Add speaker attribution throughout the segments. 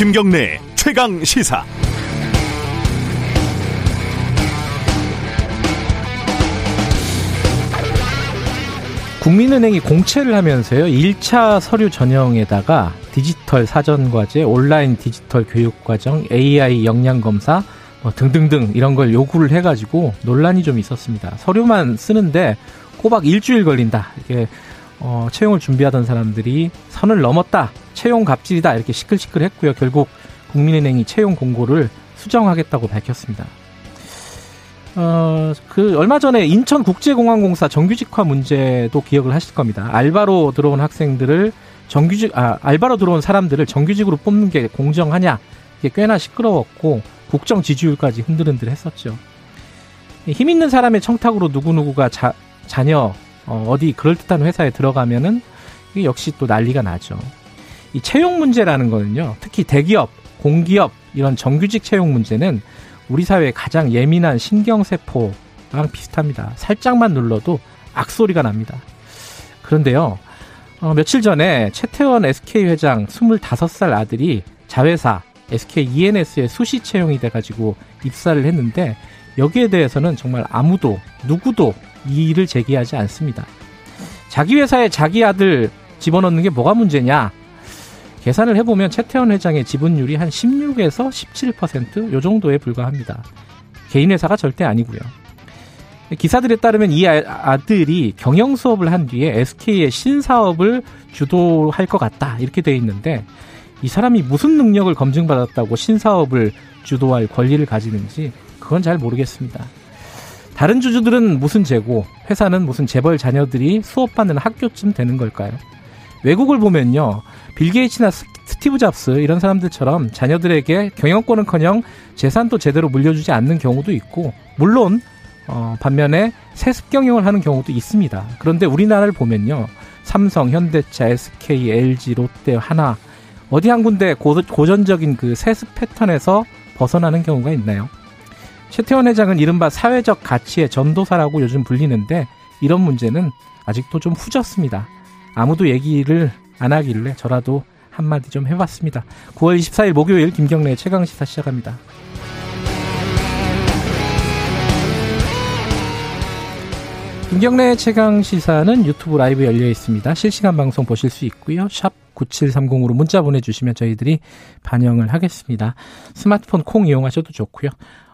Speaker 1: 김경래 최강 시사.
Speaker 2: 국민은행이 공채를 하면서요. 1차 서류 전형에다가 디지털 사전 과제, 온라인 디지털 교육 과정, AI 역량 검사 뭐 등등등 이런 걸 요구를 해 가지고 논란이 좀 있었습니다. 서류만 쓰는데 꼬박 일주일 걸린다. 이게 어, 채용을 준비하던 사람들이 선을 넘었다. 채용 갑질이다. 이렇게 시끌시끌했고요. 결국 국민은행이 채용 공고를 수정하겠다고 밝혔습니다. 어, 그, 얼마 전에 인천국제공항공사 정규직화 문제도 기억을 하실 겁니다. 알바로 들어온 학생들을 정규직, 아, 알바로 들어온 사람들을 정규직으로 뽑는 게 공정하냐. 이게 꽤나 시끄러웠고, 국정 지지율까지 흔들흔들 했었죠. 힘 있는 사람의 청탁으로 누구누구가 자, 자녀, 어, 어디 그럴듯한 회사에 들어가면은 이게 역시 또 난리가 나죠. 이 채용 문제라는 거는요, 특히 대기업, 공기업, 이런 정규직 채용 문제는 우리 사회의 가장 예민한 신경세포랑 비슷합니다. 살짝만 눌러도 악소리가 납니다. 그런데요, 어, 며칠 전에 최태원 SK 회장 25살 아들이 자회사 SK ENS에 수시 채용이 돼가지고 입사를 했는데 여기에 대해서는 정말 아무도 누구도 이의를 제기하지 않습니다. 자기 회사에 자기 아들 집어넣는 게 뭐가 문제냐? 계산을 해보면 최태원 회장의 지분율이 한 16에서 17%요 정도에 불과합니다. 개인 회사가 절대 아니고요. 기사들에 따르면 이 아, 아들이 경영 수업을 한 뒤에 SK의 신사업을 주도할 것 같다 이렇게 돼 있는데 이 사람이 무슨 능력을 검증받았다고 신사업을 주도할 권리를 가지는지 그건 잘 모르겠습니다. 다른 주주들은 무슨 재고, 회사는 무슨 재벌 자녀들이 수업받는 학교쯤 되는 걸까요? 외국을 보면요. 빌 게이츠나 스티브 잡스 이런 사람들처럼 자녀들에게 경영권은커녕 재산도 제대로 물려주지 않는 경우도 있고 물론 어, 반면에 세습 경영을 하는 경우도 있습니다. 그런데 우리나라를 보면요. 삼성, 현대차, SK, LG, 롯데, 하나 어디 한 군데 고, 고전적인 그 세습 패턴에서 벗어나는 경우가 있나요? 최태원 회장은 이른바 사회적 가치의 전도사라고 요즘 불리는데 이런 문제는 아직도 좀 후졌습니다. 아무도 얘기를 안 하길래 저라도 한마디 좀 해봤습니다. 9월 24일 목요일 김경래 최강 시사 시작합니다. 김경래 최강 시사는 유튜브 라이브 열려 있습니다. 실시간 방송 보실 수 있고요. 샵 9730으로 문자 보내주시면 저희들이 반영을 하겠습니다. 스마트폰 콩 이용하셔도 좋고요.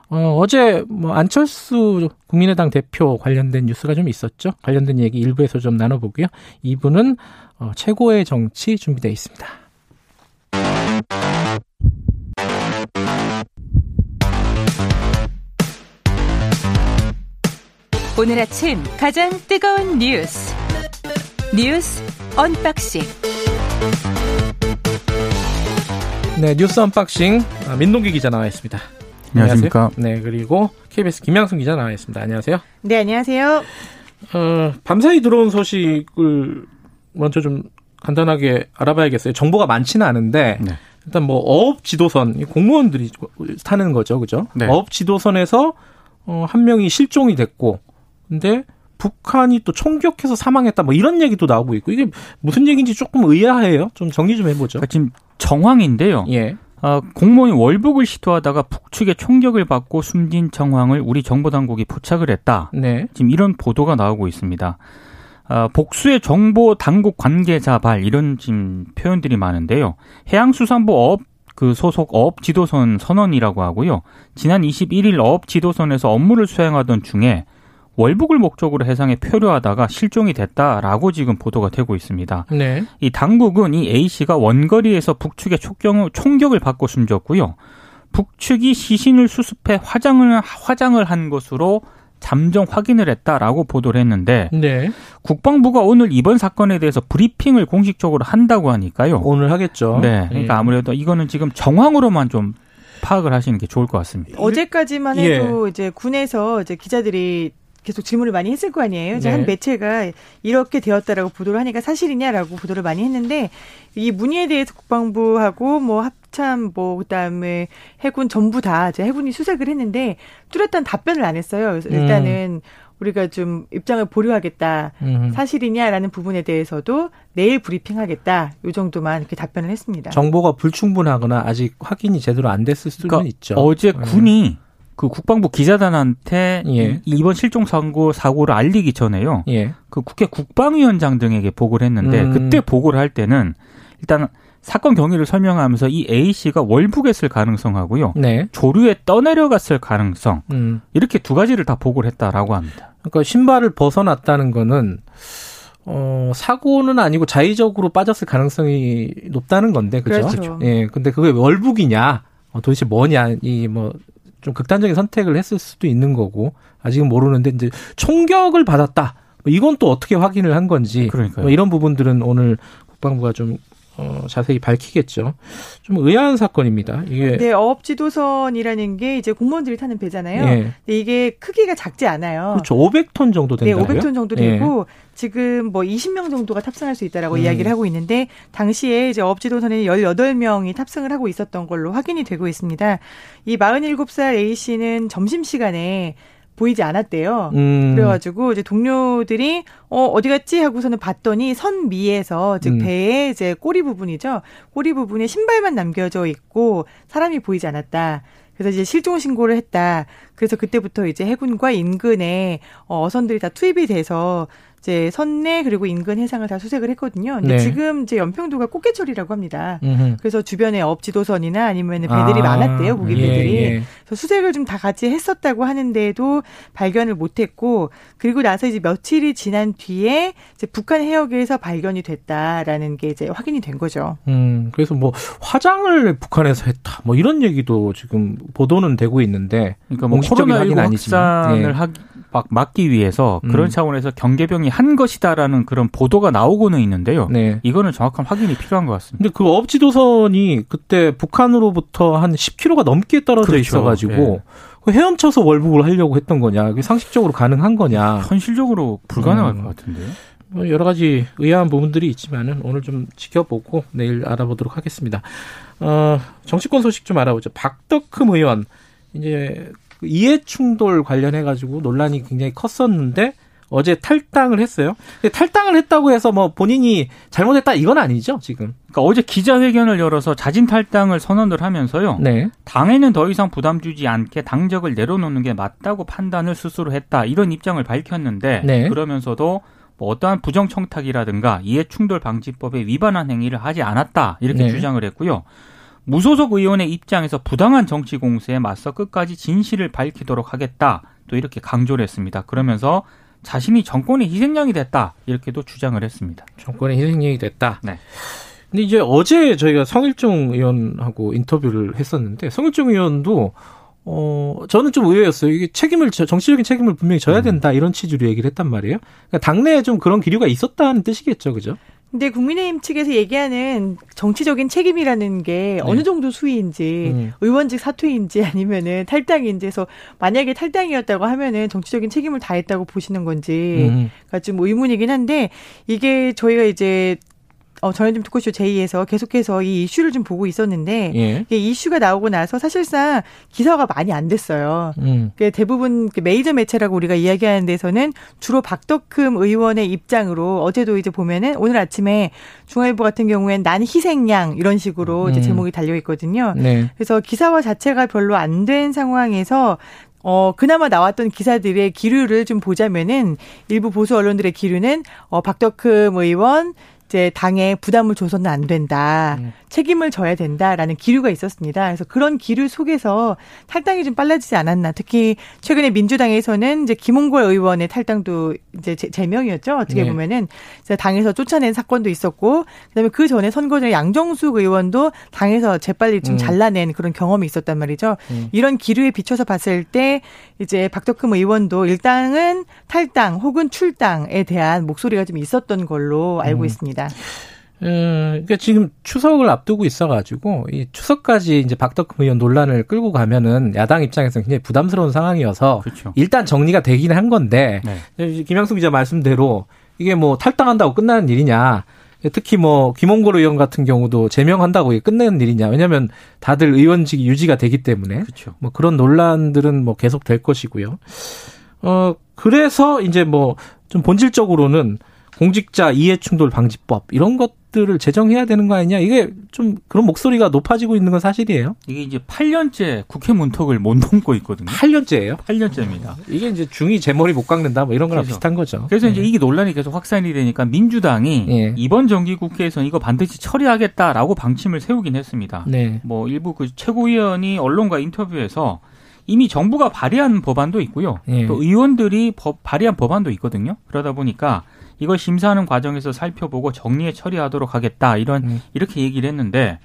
Speaker 2: 어, 어제 뭐 안철수 국민의당 대표 관련된 뉴스가 좀 있었죠. 관련된 얘기 일부에서 좀 나눠보고요. 2부는 어, 최고의 정치 준비되어 있습니다.
Speaker 3: 오늘 아침 가장 뜨거운 뉴스 뉴스 unboxing
Speaker 2: 네 뉴스 unboxing 아, 민동기 기자 나와 있습니다.
Speaker 4: 안녕하십니까.
Speaker 2: 네, 그리고 KBS 김양순 기자 나와 있습니다. 안녕하세요.
Speaker 5: 네, 안녕하세요.
Speaker 2: 어, 밤사이 들어온 소식을 먼저 좀 간단하게 알아봐야겠어요. 정보가 많지는 않은데 네. 일단 뭐 어업 지도선 공무원들이 타는 거죠, 그죠? 네. 어업 지도선에서 어, 한 명이 실종이 됐고, 근데 북한이 또 총격해서 사망했다, 뭐 이런 얘기도 나오고 있고 이게 무슨 얘기인지 조금 의아해요. 좀 정리 좀 해보죠.
Speaker 4: 그러니까 지금 정황인데요. 예. 어, 공무원이 월북을 시도하다가 북측의 총격을 받고 숨진 정황을 우리 정보 당국이 포착을 했다. 네. 지금 이런 보도가 나오고 있습니다. 어, 복수의 정보 당국 관계자 발 이런 지금 표현들이 많은데요. 해양수산부 어업 그 소속 어업 지도선 선원이라고 하고요. 지난 21일 어업 지도선에서 업무를 수행하던 중에 월북을 목적으로 해상에 표류하다가 실종이 됐다라고 지금 보도가 되고 있습니다. 네. 이 당국은 이 A 씨가 원거리에서 북측의 총격, 총격을 받고 숨졌고요. 북측이 시신을 수습해 화장을 화장을 한 것으로 잠정 확인을 했다라고 보도를 했는데 네. 국방부가 오늘 이번 사건에 대해서 브리핑을 공식적으로 한다고 하니까요.
Speaker 2: 오늘 하겠죠.
Speaker 4: 네. 그러니까 예. 아무래도 이거는 지금 정황으로만 좀 파악을 하시는 게 좋을 것 같습니다.
Speaker 5: 어제까지만 해도 예. 이제 군에서 이제 기자들이 계속 질문을 많이 했을 거 아니에요. 이제 네. 한 매체가 이렇게 되었다라고 보도를 하니까 사실이냐라고 보도를 많이 했는데 이 문의에 대해서 국방부하고 뭐 합참 뭐 그다음에 해군 전부 다 이제 해군이 수색을 했는데 뚜렷한 답변을 안 했어요. 그래서 일단은 음. 우리가 좀 입장을 보류하겠다. 음. 사실이냐라는 부분에 대해서도 내일 브리핑하겠다. 요 정도만 이렇게 답변을 했습니다.
Speaker 2: 정보가 불충분하거나 아직 확인이 제대로 안 됐을 수는 그러니까 있죠.
Speaker 4: 어제 음. 군이 그 국방부 기자단한테 예. 이번 실종 사고 사고를 알리기 전에요. 예. 그 국회 국방위원장 등에게 보고를 했는데 음. 그때 보고를 할 때는 일단 사건 경위를 설명하면서 이 A 씨가 월북했을 가능성하고요. 네. 조류에 떠내려갔을 가능성 음. 이렇게 두 가지를 다 보고를 했다라고 합니다.
Speaker 2: 그러니까 신발을 벗어났다는 거는 어, 사고는 아니고 자의적으로 빠졌을 가능성이 높다는 건데, 그죠? 그렇죠. 예, 근데 그게 월북이냐, 어, 도대체 뭐냐, 이 뭐, 좀 극단적인 선택을 했을 수도 있는 거고, 아직은 모르는데, 이제 총격을 받았다. 뭐 이건 또 어떻게 확인을 한 건지. 뭐 이런 부분들은 오늘 국방부가 좀 어, 자세히 밝히겠죠. 좀 의아한 사건입니다. 이게
Speaker 5: 네, 어업 지도선이라는 게 이제 공무원들이 타는 배잖아요. 네. 근데 이게 크기가 작지 않아요.
Speaker 2: 그렇죠. 500톤 정도 된다.
Speaker 5: 네, 500톤 정도 되고 네. 지금 뭐 20명 정도가 탑승할 수 있다라고 음. 이야기를 하고 있는데 당시에 이제 어업 지도선에 18명이 탑승을 하고 있었던 걸로 확인이 되고 있습니다. 이 47살 A 씨는 점심 시간에 보이지 않았대요. 음. 그래가지고 이제 동료들이 어 어디 갔지 하고서는 봤더니 선 미에서 즉 음. 배의 이제 꼬리 부분이죠. 꼬리 부분에 신발만 남겨져 있고 사람이 보이지 않았다. 그래서 이제 실종 신고를 했다. 그래서 그때부터 이제 해군과 인근에 어, 어선들이 다 투입이 돼서 이제 선내 그리고 인근 해상을 다 수색을 했거든요. 근데 네. 지금 이제 연평도가 꽃게철이라고 합니다. 음흠. 그래서 주변에 업지도선이나 아니면 배들이 아, 많았대요, 고기 예, 배들이. 예. 그래서 수색을 좀 다 같이 했었다고 하는데도 발견을 못했고 그리고 나서 이제 며칠이 지난 뒤에 이제 북한 해역에서 발견이 됐다라는 게 이제 확인이 된 거죠.
Speaker 2: 음, 그래서 뭐 화장을 북한에서 했다, 뭐 이런 얘기도 지금 보도는 되고 있는데,
Speaker 4: 그러니까 뭐 코로나 확인 아니지만. 예. 하, 막 막기 위해서 그런 음. 차원에서 경계병이 한 것이다라는 그런 보도가 나오고는 있는데요. 네. 이거는 정확한 확인이 필요한 것 같습니다.
Speaker 2: 근데 그 업지도선이 그때 북한으로부터 한 10km가 넘게 떨어져 그렇죠. 있어가지고 네. 헤엄쳐서 월북을 하려고 했던 거냐? 그게 상식적으로 가능한 거냐?
Speaker 4: 현실적으로 불가능할 음. 것 같은데요.
Speaker 2: 뭐 여러 가지 의아한 부분들이 있지만은 오늘 좀 지켜보고 내일 알아보도록 하겠습니다. 어, 정치권 소식 좀 알아보죠. 박덕흠 의원 이제 그 이해 충돌 관련해 가지고 논란이 굉장히 컸었는데 어제 탈당을 했어요. 탈당을 했다고 해서 뭐 본인이 잘못했다 이건 아니죠 지금.
Speaker 4: 그러니까 어제 기자회견을 열어서 자진 탈당을 선언을 하면서요. 네. 당에는 더 이상 부담 주지 않게 당적을 내려놓는 게 맞다고 판단을 스스로 했다 이런 입장을 밝혔는데 네. 그러면서도 뭐 어떠한 부정 청탁이라든가 이해 충돌 방지법에 위반한 행위를 하지 않았다 이렇게 네. 주장을 했고요. 무소속 의원의 입장에서 부당한 정치 공세에 맞서 끝까지 진실을 밝히도록 하겠다. 또 이렇게 강조를 했습니다. 그러면서 자신이 정권의 희생양이 됐다. 이렇게도 주장을 했습니다.
Speaker 2: 정권의 희생양이 됐다. 네. 근데 이제 어제 저희가 성일종 의원하고 인터뷰를 했었는데 성일종 의원도 어 저는 좀 의외였어요. 이게 책임을 정치적인 책임을 분명히 져야 음. 된다 이런 취지로 얘기를 했단 말이에요. 그러니까 당내에 좀 그런 기류가 있었다는 뜻이겠죠, 그죠?
Speaker 5: 근데 국민의힘 측에서 얘기하는 정치적인 책임이라는 게 네. 어느 정도 수위인지 음. 의원직 사퇴인지 아니면은 탈당인지 해서 만약에 탈당이었다고 하면은 정치적인 책임을 다했다고 보시는 건지가 음. 좀 의문이긴 한데 이게 저희가 이제 어, 전현준 토크쇼 제2에서 계속해서 이 이슈를 좀 보고 있었는데 예. 이게 이슈가 나오고 나서 사실상 기사가 많이 안 됐어요. 음. 대부분 메이저 매체라고 우리가 이야기하는 데서는 주로 박덕흠 의원의 입장으로 어제도 이제 보면은 오늘 아침에 중앙일보 같은 경우엔 난 희생양 이런 식으로 음. 이제 제목이 달려 있거든요. 네. 그래서 기사화 자체가 별로 안 된 상황에서 어, 그나마 나왔던 기사들의 기류를 좀 보자면은 일부 보수 언론들의 기류는 어, 박덕흠 의원 이제 당에 부담을 줘서는 안 된다. 음. 책임을 져야 된다라는 기류가 있었습니다. 그래서 그런 기류 속에서 탈당이 좀 빨라지지 않았나. 특히 최근에 민주당에서는 이제 김홍걸 의원의 탈당도 이제 제명이었죠. 어떻게 네. 보면은 당에서 쫓아낸 사건도 있었고 그다음에 그 전에 선거 전에 양정숙 의원도 당에서 재빨리 좀 음. 잘라낸 그런 경험이 있었단 말이죠. 음. 이런 기류에 비춰서 봤을 때 이제 박덕흠 의원도 일당은 탈당 혹은 출당에 대한 목소리가 좀 있었던 걸로 알고 음. 있습니다.
Speaker 2: 음, 그러니까 지금 추석을 앞두고 있어가지고 이 추석까지 이제 박덕흠 의원 논란을 끌고 가면은 야당 입장에서는 굉장히 부담스러운 상황이어서 그렇죠. 일단 정리가 되긴 한 건데 네. 김양수 기자 말씀대로 이게 뭐 탈당한다고 끝나는 일이냐? 특히 뭐 김홍걸 의원 같은 경우도 제명한다고 끝내는 일이냐? 왜냐하면 다들 의원직이 유지가 되기 때문에 그렇죠. 뭐 그런 논란들은 뭐 계속 될 것이고요. 어 그래서 이제 뭐 좀 본질적으로는 공직자 이해충돌 방지법 이런 것들을 제정해야 되는 거 아니냐 이게 좀 그런 목소리가 높아지고 있는 건 사실이에요.
Speaker 4: 이게 이제 8년째 국회 문턱을 못 넘고 있거든요.
Speaker 2: 8년째예요?
Speaker 4: 8년째입니다.
Speaker 2: 이게 이제 중이 제 머리 못 깎는다 뭐 이런 거랑 그래서, 비슷한 거죠.
Speaker 4: 그래서 네. 이제 이게 논란이 계속 확산이 되니까 민주당이 네. 이번 정기 국회에서는 이거 반드시 처리하겠다라고 방침을 세우긴 했습니다. 네. 뭐 일부 그 최고위원이 언론과 인터뷰에서 이미 정부가 발의한 법안도 있고요. 네. 또 의원들이 법, 발의한 법안도 있거든요. 그러다 보니까 이걸 심사하는 과정에서 살펴보고 정리해 처리하도록 하겠다 이런 음. 이렇게 얘기를 했는데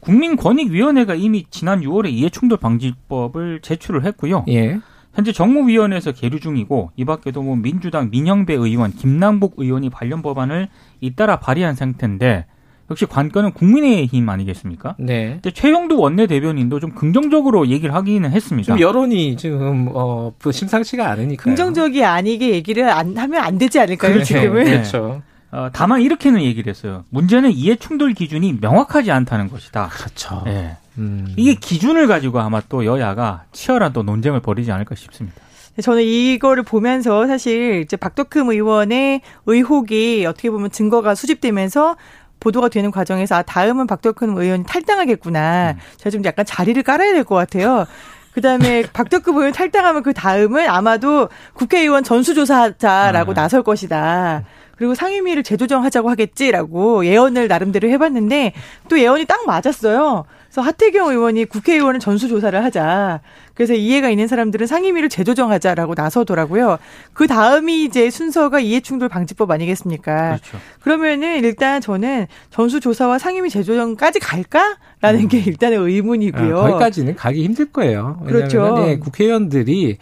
Speaker 4: 국민권익위원회가 이미 지난 6월에 이해충돌 방지법을 제출을 했고요. 예. 현재 정무위원회에서 계류 중이고 이 밖에도 뭐 민주당 민영배 의원, 김남국 의원이 관련 법안을 잇따라 발의한 상태인데 역시 관건은 국민의힘 아니겠습니까? 네. 근데 최영두 원내대변인도 좀 긍정적으로 얘기를 하기는 했습니다.
Speaker 2: 좀 여론이 지금 어 심상치가 않으니까
Speaker 5: 긍정적이 아니게 얘기를 안 하면 안 되지 않을까요? 그렇죠. 지금은
Speaker 2: 네. 그렇죠.
Speaker 4: 어, 다만 이렇게는 얘기를 했어요. 문제는 이해 충돌 기준이 명확하지 않다는 것이다.
Speaker 2: 그렇죠. 네.
Speaker 4: 음. 이게 기준을 가지고 아마 또 여야가 치열한 또 논쟁을 벌이지 않을까 싶습니다.
Speaker 5: 저는 이거를 보면서 사실 이제 박덕흠 의원의 의혹이 어떻게 보면 증거가 수집되면서 보도가 되는 과정에서 아 다음은 박덕흠 의원이 탈당하겠구나. 음. 제가 좀 약간 자리를 깔아야 될 것 같아요. 그다음에 박덕흠 의원 탈당하면 그 다음은 아마도 국회의원 전수조사자라고 아. 나설 것이다. 그리고 상임위를 재조정하자고 하겠지라고 예언을 나름대로 해봤는데 또 예언이 딱 맞았어요. 그래서 하태경 의원이 국회의원을 전수조사를 하자. 그래서 이해가 있는 사람들은 상임위를 재조정하자라고 나서더라고요. 그 다음이 이제 순서가 이해충돌 방지법 아니겠습니까? 그렇죠. 그러면은 일단 저는 전수조사와 상임위 재조정까지 갈까라는 음. 게 일단의 의문이고요.
Speaker 2: 아, 거기까지는 가기 힘들 거예요. 그렇죠. 네, 국회의원들이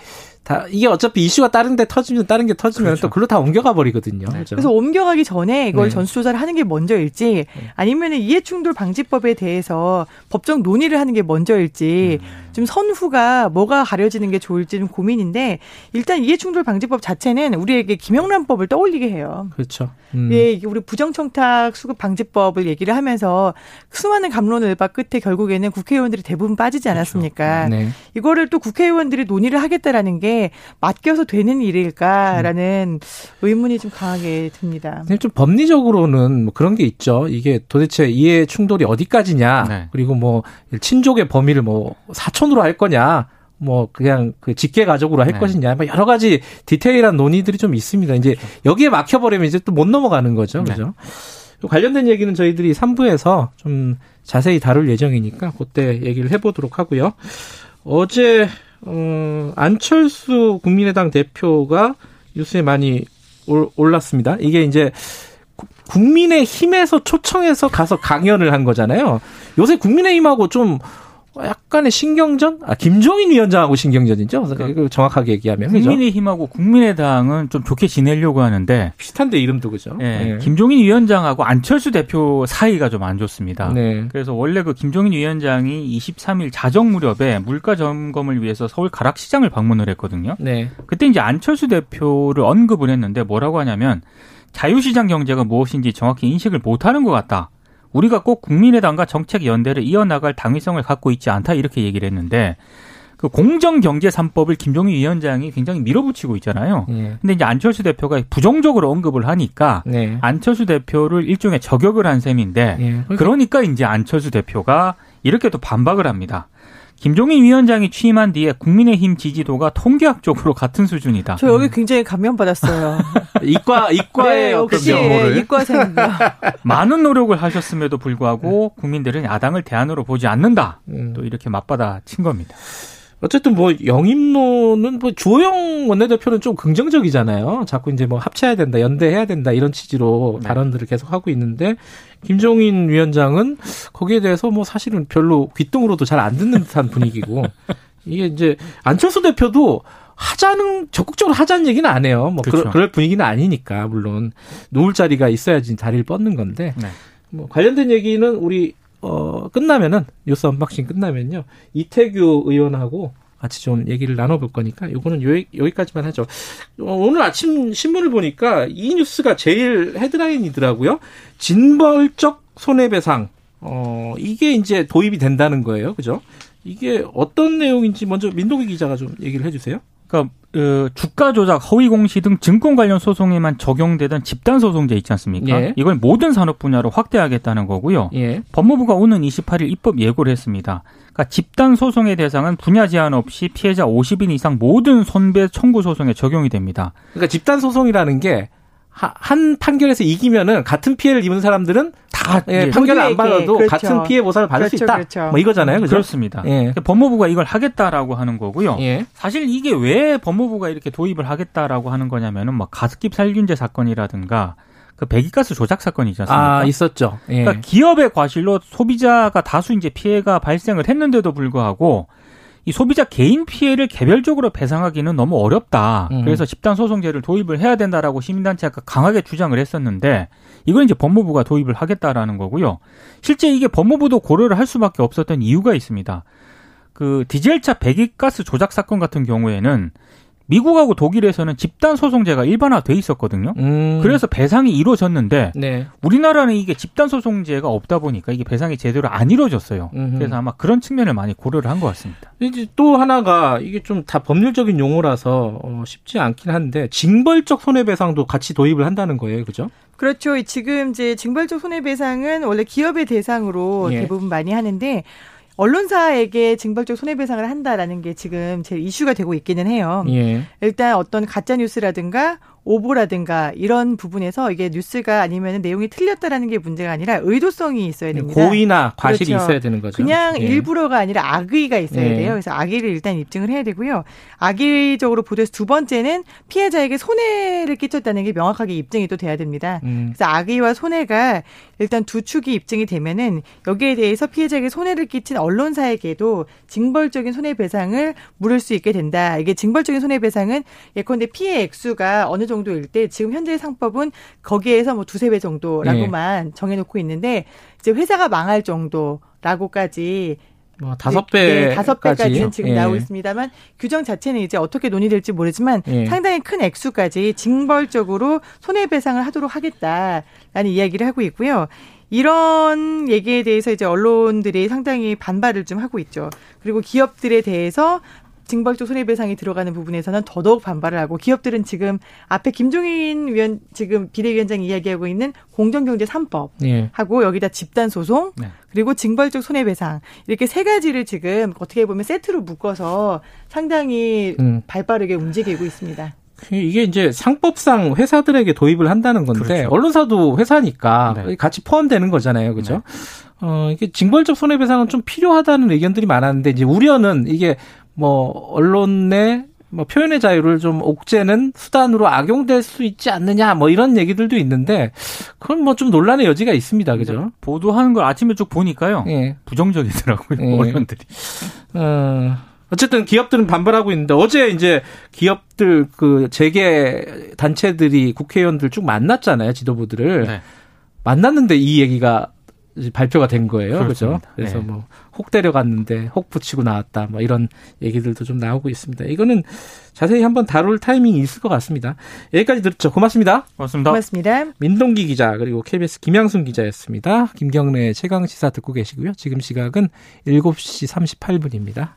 Speaker 2: 다 이게 어차피 이슈가 다른 데 터지면 다른 게 터지면 그렇죠. 또 글로 다 옮겨가 버리거든요. 네.
Speaker 5: 그렇죠? 그래서 옮겨가기 전에 이걸 네. 전수조사를 하는 게 먼저일지 네. 아니면 이해충돌 방지법에 대해서 법적 논의를 하는 게 먼저일지 음. 좀 선후가 뭐가 가려지는 게 좋을지 좀 고민인데 일단 이해충돌 방지법 자체는 우리에게 김영란법을 떠올리게 해요.
Speaker 2: 그렇죠.
Speaker 5: 음. 예, 우리 부정청탁 수급 방지법을 얘기를 하면서 수많은 감론을 바 끝에 결국에는 국회의원들이 대부분 빠지지 그렇죠. 않았습니까? 그렇죠. 네. 이거를 또 국회의원들이 논의를 하겠다라는 게 맡겨서 되는 일일까라는 음. 의문이 좀 강하게 듭니다.
Speaker 2: 좀 법리적으로는 뭐 그런 게 있죠. 이게 도대체 이해 충돌이 어디까지냐? 네. 그리고 뭐 친족의 범위를 뭐 사촌 사촌으로 할 거냐, 뭐 그냥 그 직계 가족으로 할 네. 것이냐, 뭐 여러 가지 디테일한 논의들이 좀 있습니다. 이제 여기에 막혀버리면 이제 또 못 넘어가는 거죠, 네. 그죠? 관련된 얘기는 저희들이 3부에서 좀 자세히 다룰 예정이니까 그때 얘기를 해보도록 하고요. 어제 어, 안철수 국민의당 대표가 뉴스에 많이 올랐습니다. 이게 이제 국민의 힘에서 초청해서 가서 강연을 한 거잖아요. 요새 국민의 힘하고 좀 약간의 신경전? 아, 김종인 위원장하고 신경전이죠? 그러니까 정확하게 얘기하면.
Speaker 4: 국민의힘하고 국민의당은 좀 좋게 지내려고 하는데.
Speaker 2: 비슷한데 이름도 그죠?
Speaker 4: 네. 네. 김종인 위원장하고 안철수 대표 사이가 좀 안 좋습니다. 네. 그래서 원래 그 김종인 위원장이 23일 자정 무렵에 물가 점검을 위해서 서울 가락시장을 방문을 했거든요. 네. 그때 이제 안철수 대표를 언급을 했는데 뭐라고 하냐면 자유시장 경제가 무엇인지 정확히 인식을 못하는 것 같다. 우리가 꼭 국민의당과 정책 연대를 이어나갈 당위성을 갖고 있지 않다 이렇게 얘기를 했는데 그 공정경제 3법을 김종인 위원장이 굉장히 밀어붙이고 있잖아요. 네. 근데 이제 안철수 대표가 부정적으로 언급을 하니까 네. 안철수 대표를 일종의 저격을 한 셈인데 네. 그러니까 이제 안철수 대표가 이렇게 또 반박을 합니다. 김종인 위원장이 취임한 뒤에 국민의힘 지지도가 통계학적으로 같은 수준이다.
Speaker 5: 저 여기 굉장히 감명받았어요.
Speaker 2: 이과 이과의 네,
Speaker 5: 역시 이과생
Speaker 4: 많은 노력을 하셨음에도 불구하고 국민들은 야당을 대안으로 보지 않는다. 음. 또 이렇게 맞받아 친 겁니다.
Speaker 2: 어쨌든 뭐 영입론은 뭐 주호영 원내대표는 좀 긍정적이잖아요. 자꾸 이제 뭐 합쳐야 된다, 연대해야 된다 이런 취지로 네. 발언들을 계속 하고 있는데 김종인 위원장은 거기에 대해서 뭐 사실은 별로 귀등으로도 잘 안 듣는 듯한 분위기고 이게 이제 안철수 대표도 하자는 적극적으로 하자는 얘기는 안 해요. 뭐 그렇죠. 그럴 분위기는 아니니까 물론 누울 자리가 있어야지 다리를 뻗는 건데. 네. 뭐 관련된 얘기는 우리 어 끝나면은 뉴스 unboxing 끝나면요 이태규 의원하고 같이 좀 얘기를 나눠볼 거니까 요거는 요, 여기까지만 하죠. 어, 오늘 아침 신문을 보니까 이 뉴스가 제일 헤드라인이더라고요. 진벌적 손해배상. 어 이게 이제 도입이 된다는 거예요, 그죠? 이게 어떤 내용인지 먼저 민동기 기자가 좀 얘기를 해주세요.
Speaker 4: 그러니까 그 주가 조작, 허위 공시 등 증권 관련 소송에만 적용되던 집단 소송제 있지 않습니까? 예. 이걸 모든 산업 분야로 확대하겠다는 거고요. 예. 법무부가 오는 28일 입법 예고를 했습니다. 그러니까 집단 소송의 대상은 분야 제한 없이 피해자 50인 이상 모든 손배 청구 소송에 적용이 됩니다.
Speaker 2: 그러니까 집단 소송이라는 게 한 판결에서 이기면은 같은 피해를 입은 사람들은 다 예, 예, 판결을 안 받아도 그렇죠. 같은 피해 보상을 받을 그렇죠, 수 있다. 그렇죠. 뭐 이거잖아요. 그죠?
Speaker 4: 그렇습니다. 예. 그러니까 법무부가 이걸 하겠다라고 하는 거고요. 예. 사실 이게 왜 법무부가 이렇게 도입을 하겠다라고 하는 거냐면은 뭐 가습기 살균제 사건이라든가 그 배기가스 조작 사건이 있지 않습니까?
Speaker 2: 아, 있었죠.
Speaker 4: 예. 그러니까 기업의 과실로 소비자가 다수 이제 피해가 발생을 했는데도 불구하고 이 소비자 개인 피해를 개별적으로 배상하기는 너무 어렵다. 음. 그래서 집단 소송제를 도입을 해야 된다라고 시민단체가 강하게 주장을 했었는데 이건 이제 법무부가 도입을 하겠다라는 거고요. 실제 이게 법무부도 고려를 할 수밖에 없었던 이유가 있습니다. 그 디젤차 배기가스 조작 사건 같은 경우에는 미국하고 독일에서는 집단 소송제가 일반화돼 있었거든요. 음. 그래서 배상이 이루어졌는데 네. 우리나라는 이게 집단 소송제가 없다 보니까 이게 배상이 제대로 안 이루어졌어요. 음흠. 그래서 아마 그런 측면을 많이 고려를 한 것 같습니다.
Speaker 2: 이제 또 하나가 이게 좀 다 법률적인 용어라서 어, 쉽지 않긴 한데 징벌적 손해배상도 같이 도입을 한다는 거예요, 그죠?
Speaker 5: 그렇죠. 지금 이제 징벌적 손해배상은 원래 기업의 대상으로 예. 대부분 많이 하는데 언론사에게 징벌적 손해배상을 한다라는 게 지금 제일 이슈가 되고 있기는 해요. 예. 일단 어떤 가짜 뉴스라든가 오보라든가 이런 부분에서 이게 뉴스가 아니면 내용이 틀렸다라는 게 문제가 아니라 의도성이 있어야 됩니다.
Speaker 2: 고의나 과실이 그렇죠. 있어야 되는 거죠.
Speaker 5: 그냥 예. 일부러가 아니라 악의가 있어야 예. 돼요. 그래서 악의를 일단 입증을 해야 되고요. 악의적으로 보도해서 두 번째는 피해자에게 손해를 끼쳤다는 게 명확하게 입증이 또 돼야 됩니다. 음. 그래서 악의와 손해가 일단 두 축이 입증이 되면은 여기에 대해서 피해자에게 손해를 끼친 언론사에게도 징벌적인 손해배상을 물을 수 있게 된다. 이게 징벌적인 손해배상은 예컨대 피해 액수가 어느 정도 정도일 때 지금 현재 상법은 거기에서 뭐 두세 배 정도라고만 네. 정해놓고 있는데 이제 회사가 망할 정도라고까지
Speaker 2: 뭐 다섯 배
Speaker 5: 네, 다섯 배까지는 지금 예. 나오고 있습니다만 규정 자체는 이제 어떻게 논의될지 모르지만 예. 상당히 큰 액수까지 징벌적으로 손해배상을 하도록 하겠다라는 이야기를 하고 있고요. 이런 얘기에 대해서 이제 언론들이 상당히 반발을 좀 하고 있죠. 그리고 기업들에 대해서 징벌적 손해배상이 들어가는 부분에서는 더더욱 반발을 하고 기업들은 지금 앞에 김종인 위원 지금 비대위원장이 이야기하고 있는 공정경제 3법 예. 하고 여기다 집단 소송 네. 그리고 징벌적 손해배상 이렇게 세 가지를 지금 어떻게 보면 세트로 묶어서 상당히 음. 발빠르게 움직이고 있습니다.
Speaker 2: 이게 이제 상법상 회사들에게 도입을 한다는 건데 그렇죠. 언론사도 회사니까 네. 같이 포함되는 거잖아요, 그죠? 네. 어 이게 징벌적 손해배상은 좀 필요하다는 의견들이 많았는데 이제 우려는 이게 뭐 언론 내뭐 표현의 자유를 좀 옥죄는 수단으로 악용될 수 있지 않느냐 뭐 이런 얘기들도 있는데 그건 뭐 좀 논란의 여지가 있습니다. 그죠?
Speaker 4: 보도하는 걸 아침에 쭉 보니까요. 예. 부정적이더라고요. 예. 언론들이.
Speaker 2: 어. 어쨌든 기업들은 반발하고 있는데 어제 이제 기업들 그 재계 단체들이 국회의원들 쭉 만났잖아요 지도부들을 네. 만났는데 이 얘기가 발표가 된 거예요. 그렇죠. 그래서 네. 뭐혹 데려갔는데 혹 붙이고 나왔다. 뭐 이런 얘기들도 좀 나오고 있습니다. 이거는 자세히 한번 다룰 타이밍이 있을 것 같습니다. 여기까지 들었죠. 고맙습니다.
Speaker 4: 고맙습니다.
Speaker 5: 고맙습니다.
Speaker 2: 민동기 기자 그리고 KBS 김양순 기자였습니다. 김경래 최강 시사 듣고 계시고요. 지금 시각은 7시 38분입니다.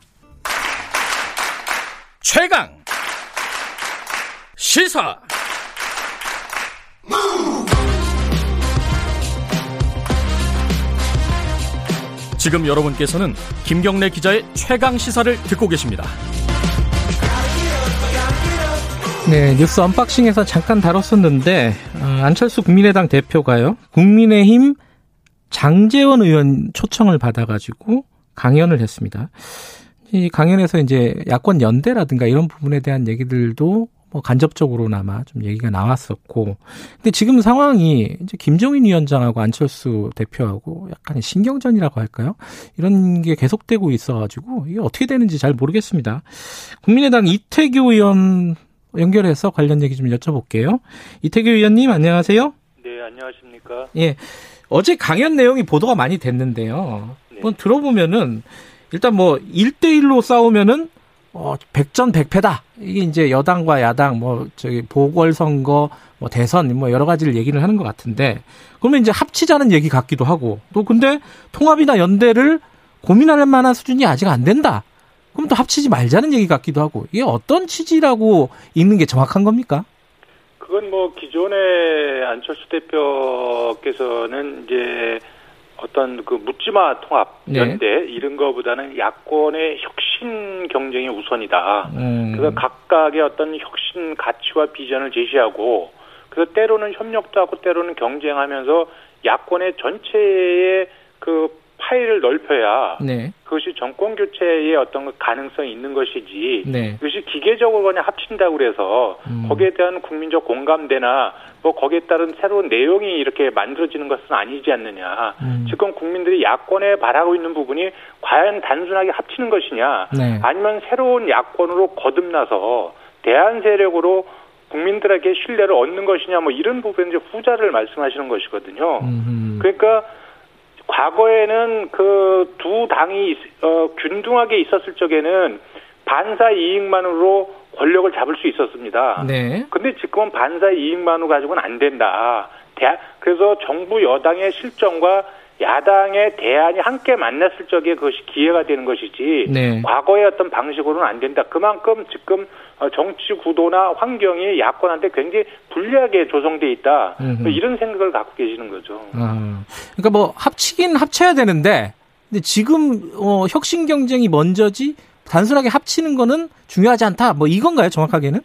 Speaker 1: 최강 시사 지금 여러분께서는 김경래 기자의 최강 시사를 듣고 계십니다.
Speaker 2: 네, 뉴스 언박싱에서 잠깐 다뤘었는데 어, 안철수 국민의당 대표가요. 국민의힘 장재원 의원 초청을 받아가지고 강연을 했습니다. 이 강연에서 이제 야권 연대라든가 이런 부분에 대한 얘기들도 뭐 간접적으로나마 좀 얘기가 나왔었고 근데 지금 상황이 이제 김종인 위원장하고 안철수 대표하고 약간 신경전이라고 할까요? 이런 게 계속되고 있어가지고 이게 어떻게 되는지 잘 모르겠습니다. 국민의당 이태규 의원 연결해서 관련 얘기 좀 여쭤볼게요. 이태규 의원님 안녕하세요.
Speaker 6: 네 안녕하십니까?
Speaker 2: 예. 어제 강연 내용이 보도가 많이 됐는데요. 네. 한번 들어보면은 일단 뭐 1대1로 싸우면은 어, 백전백패다. 이게 이제 여당과 야당, 뭐, 저기, 보궐선거, 뭐, 대선, 뭐, 여러 가지를 얘기를 하는 것 같은데, 그러면 이제 합치자는 얘기 같기도 하고, 또 근데 통합이나 연대를 고민할 만한 수준이 아직 안 된다. 그럼 또 합치지 말자는 얘기 같기도 하고, 이게 어떤 취지라고 읽는 게 정확한 겁니까?
Speaker 6: 그건 뭐, 기존의 안철수 대표께서는 이제, 어떤 그 묻지마 통합 네. 연대 네. 이런 거보다는 야권의 혁신 경쟁이 우선이다. 음. 그래서 각각의 어떤 혁신 가치와 비전을 제시하고 그래서 때로는 협력도 하고 때로는 경쟁하면서 야권의 전체의 그 파일을 넓혀야 네. 그것이 정권 교체의 어떤 그 가능성이 있는 것이지 네. 그것이 기계적으로 그냥 합친다고 그래서 음. 거기에 대한 국민적 공감대나 뭐 거기에 따른 새로운 내용이 이렇게 만들어지는 것은 아니지 않느냐. 음. 지금 국민들이 야권에 바라고 있는 부분이 과연 단순하게 합치는 것이냐, 네. 아니면 새로운 야권으로 거듭나서 대한 세력으로 국민들에게 신뢰를 얻는 것이냐, 뭐 이런 부분에 이제 후자를 말씀하시는 것이거든요. 음흠. 그러니까 과거에는 그 두 당이 어, 균등하게 있었을 적에는 반사 이익만으로 권력을 잡을 수 있었습니다. 네. 근데 지금은 반사 이익만으로 가지고는 안 된다. 대, 그래서 정부 여당의 실정과 야당의 대안이 함께 만났을 적에 그것이 기회가 되는 것이지 네. 과거의 어떤 방식으로는 안 된다. 그만큼 지금 어, 정치 구도나 환경이 야권한테 굉장히 불리하게 조성돼 있다. 음흠. 이런 생각을 갖고 계시는 거죠.
Speaker 2: 아, 그러니까 뭐 합치긴 합쳐야 되는데 근데 지금 어, 혁신 경쟁이 먼저지 단순하게 합치는 거는 중요하지 않다. 뭐 이건가요, 정확하게는?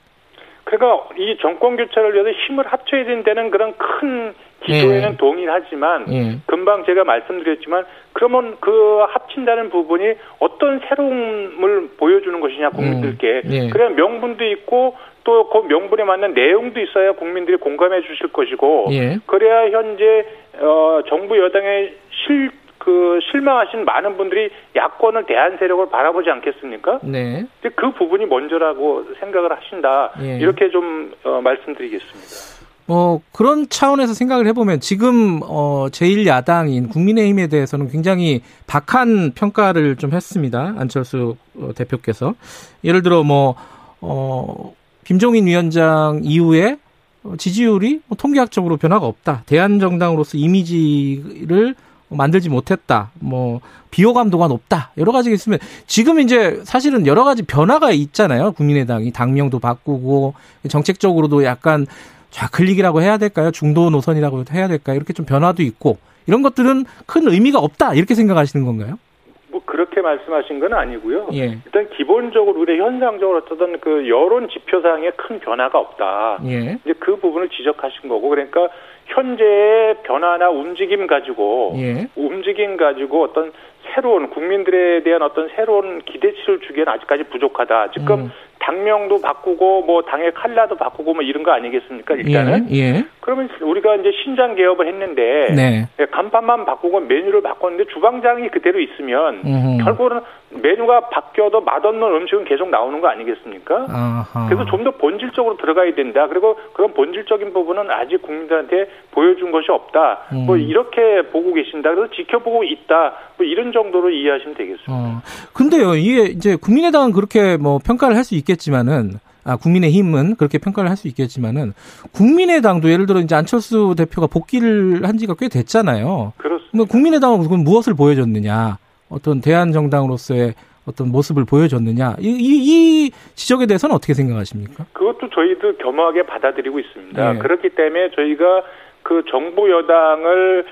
Speaker 6: 그러니까 이 정권 교체를 위해서 힘을 합쳐야 된다는 그런 큰 기조에는 예. 동의하지만 예. 금방 제가 말씀드렸지만 그러면 그 합친다는 부분이 어떤 새로움을 보여주는 것이냐 국민들께 음. 예. 그래야 명분도 있고 또 그 명분에 맞는 내용도 있어야 국민들이 공감해 주실 것이고 예. 그래야 현재 어 정부 여당의 실 그 실망하신 많은 분들이 야권을 대한 세력을 바라보지 않겠습니까? 네. 그 부분이 먼저라고 생각을 하신다. 예. 이렇게 좀 어, 말씀드리겠습니다.
Speaker 2: 어, 그런 차원에서 생각을 해보면 지금, 어, 제1야당인 국민의힘에 대해서는 굉장히 박한 평가를 좀 했습니다. 안철수 어, 대표께서. 예를 들어 뭐, 어, 김종인 위원장 이후에 지지율이 뭐 통계학적으로 변화가 없다. 대한정당으로서 이미지를 만들지 못했다. 뭐 비호감도가 높다. 여러 가지가 있으면 지금 이제 사실은 여러 가지 변화가 있잖아요. 국민의당이 당명도 바꾸고 정책적으로도 약간 좌클릭이라고 해야 될까요? 중도 노선이라고 해야 될까요? 이렇게 좀 변화도 있고 이런 것들은 큰 의미가 없다. 이렇게 생각하시는 건가요?
Speaker 6: 뭐 그렇게 말씀하신 건 아니고요. 예. 일단 기본적으로 우리 현상적으로 어떤 그 여론 지표상에 큰 변화가 없다. 예. 이제 그 부분을 지적하신 거고 그러니까 현재의 변화나 움직임 가지고 예. 움직임 가지고 어떤 새로운 국민들에 대한 어떤 새로운 기대치를 주기에는 아직까지 부족하다. 지금 음. 당명도 바꾸고 뭐 당의 칼라도 바꾸고 뭐 이런 거 아니겠습니까? 일단은. 예, 예. 그러면 우리가 이제 신장 개업을 했는데 네. 예, 간판만 바꾸고 메뉴를 바꿨는데 주방장이 그대로 있으면 음흠. 결국은 메뉴가 바뀌어도 맛없는 음식은 계속 나오는 거 아니겠습니까? 아하. 그래서 좀 더 본질적으로 들어가야 된다. 그리고 그런 본질적인 부분은 아직 국민들한테 보여준 것이 없다. 뭐 음. 뭐 이렇게 보고 계신다. 그래서 지켜보고 있다. 뭐 이런 정도로 이해하시면 되겠습니다. 어.
Speaker 2: 근데요, 이게 이제 국민의당은 그렇게 뭐 평가를 할 수 있겠지만은 아, 국민의힘은 그렇게 평가를 할 수 있겠지만은 국민의당도 예를 들어 이제 안철수 대표가 복귀를 한 지가 꽤 됐잖아요. 그렇습니다. 국민의당은 그건 무엇을 보여줬느냐? 어떤 대한 정당으로서의 어떤 모습을 보여줬느냐 이, 이, 이, 지적에 대해서는 어떻게 생각하십니까?
Speaker 6: 그것도 저희도 겸허하게 받아들이고 있습니다. 네. 그렇기 때문에 저희가 그 정부 여당을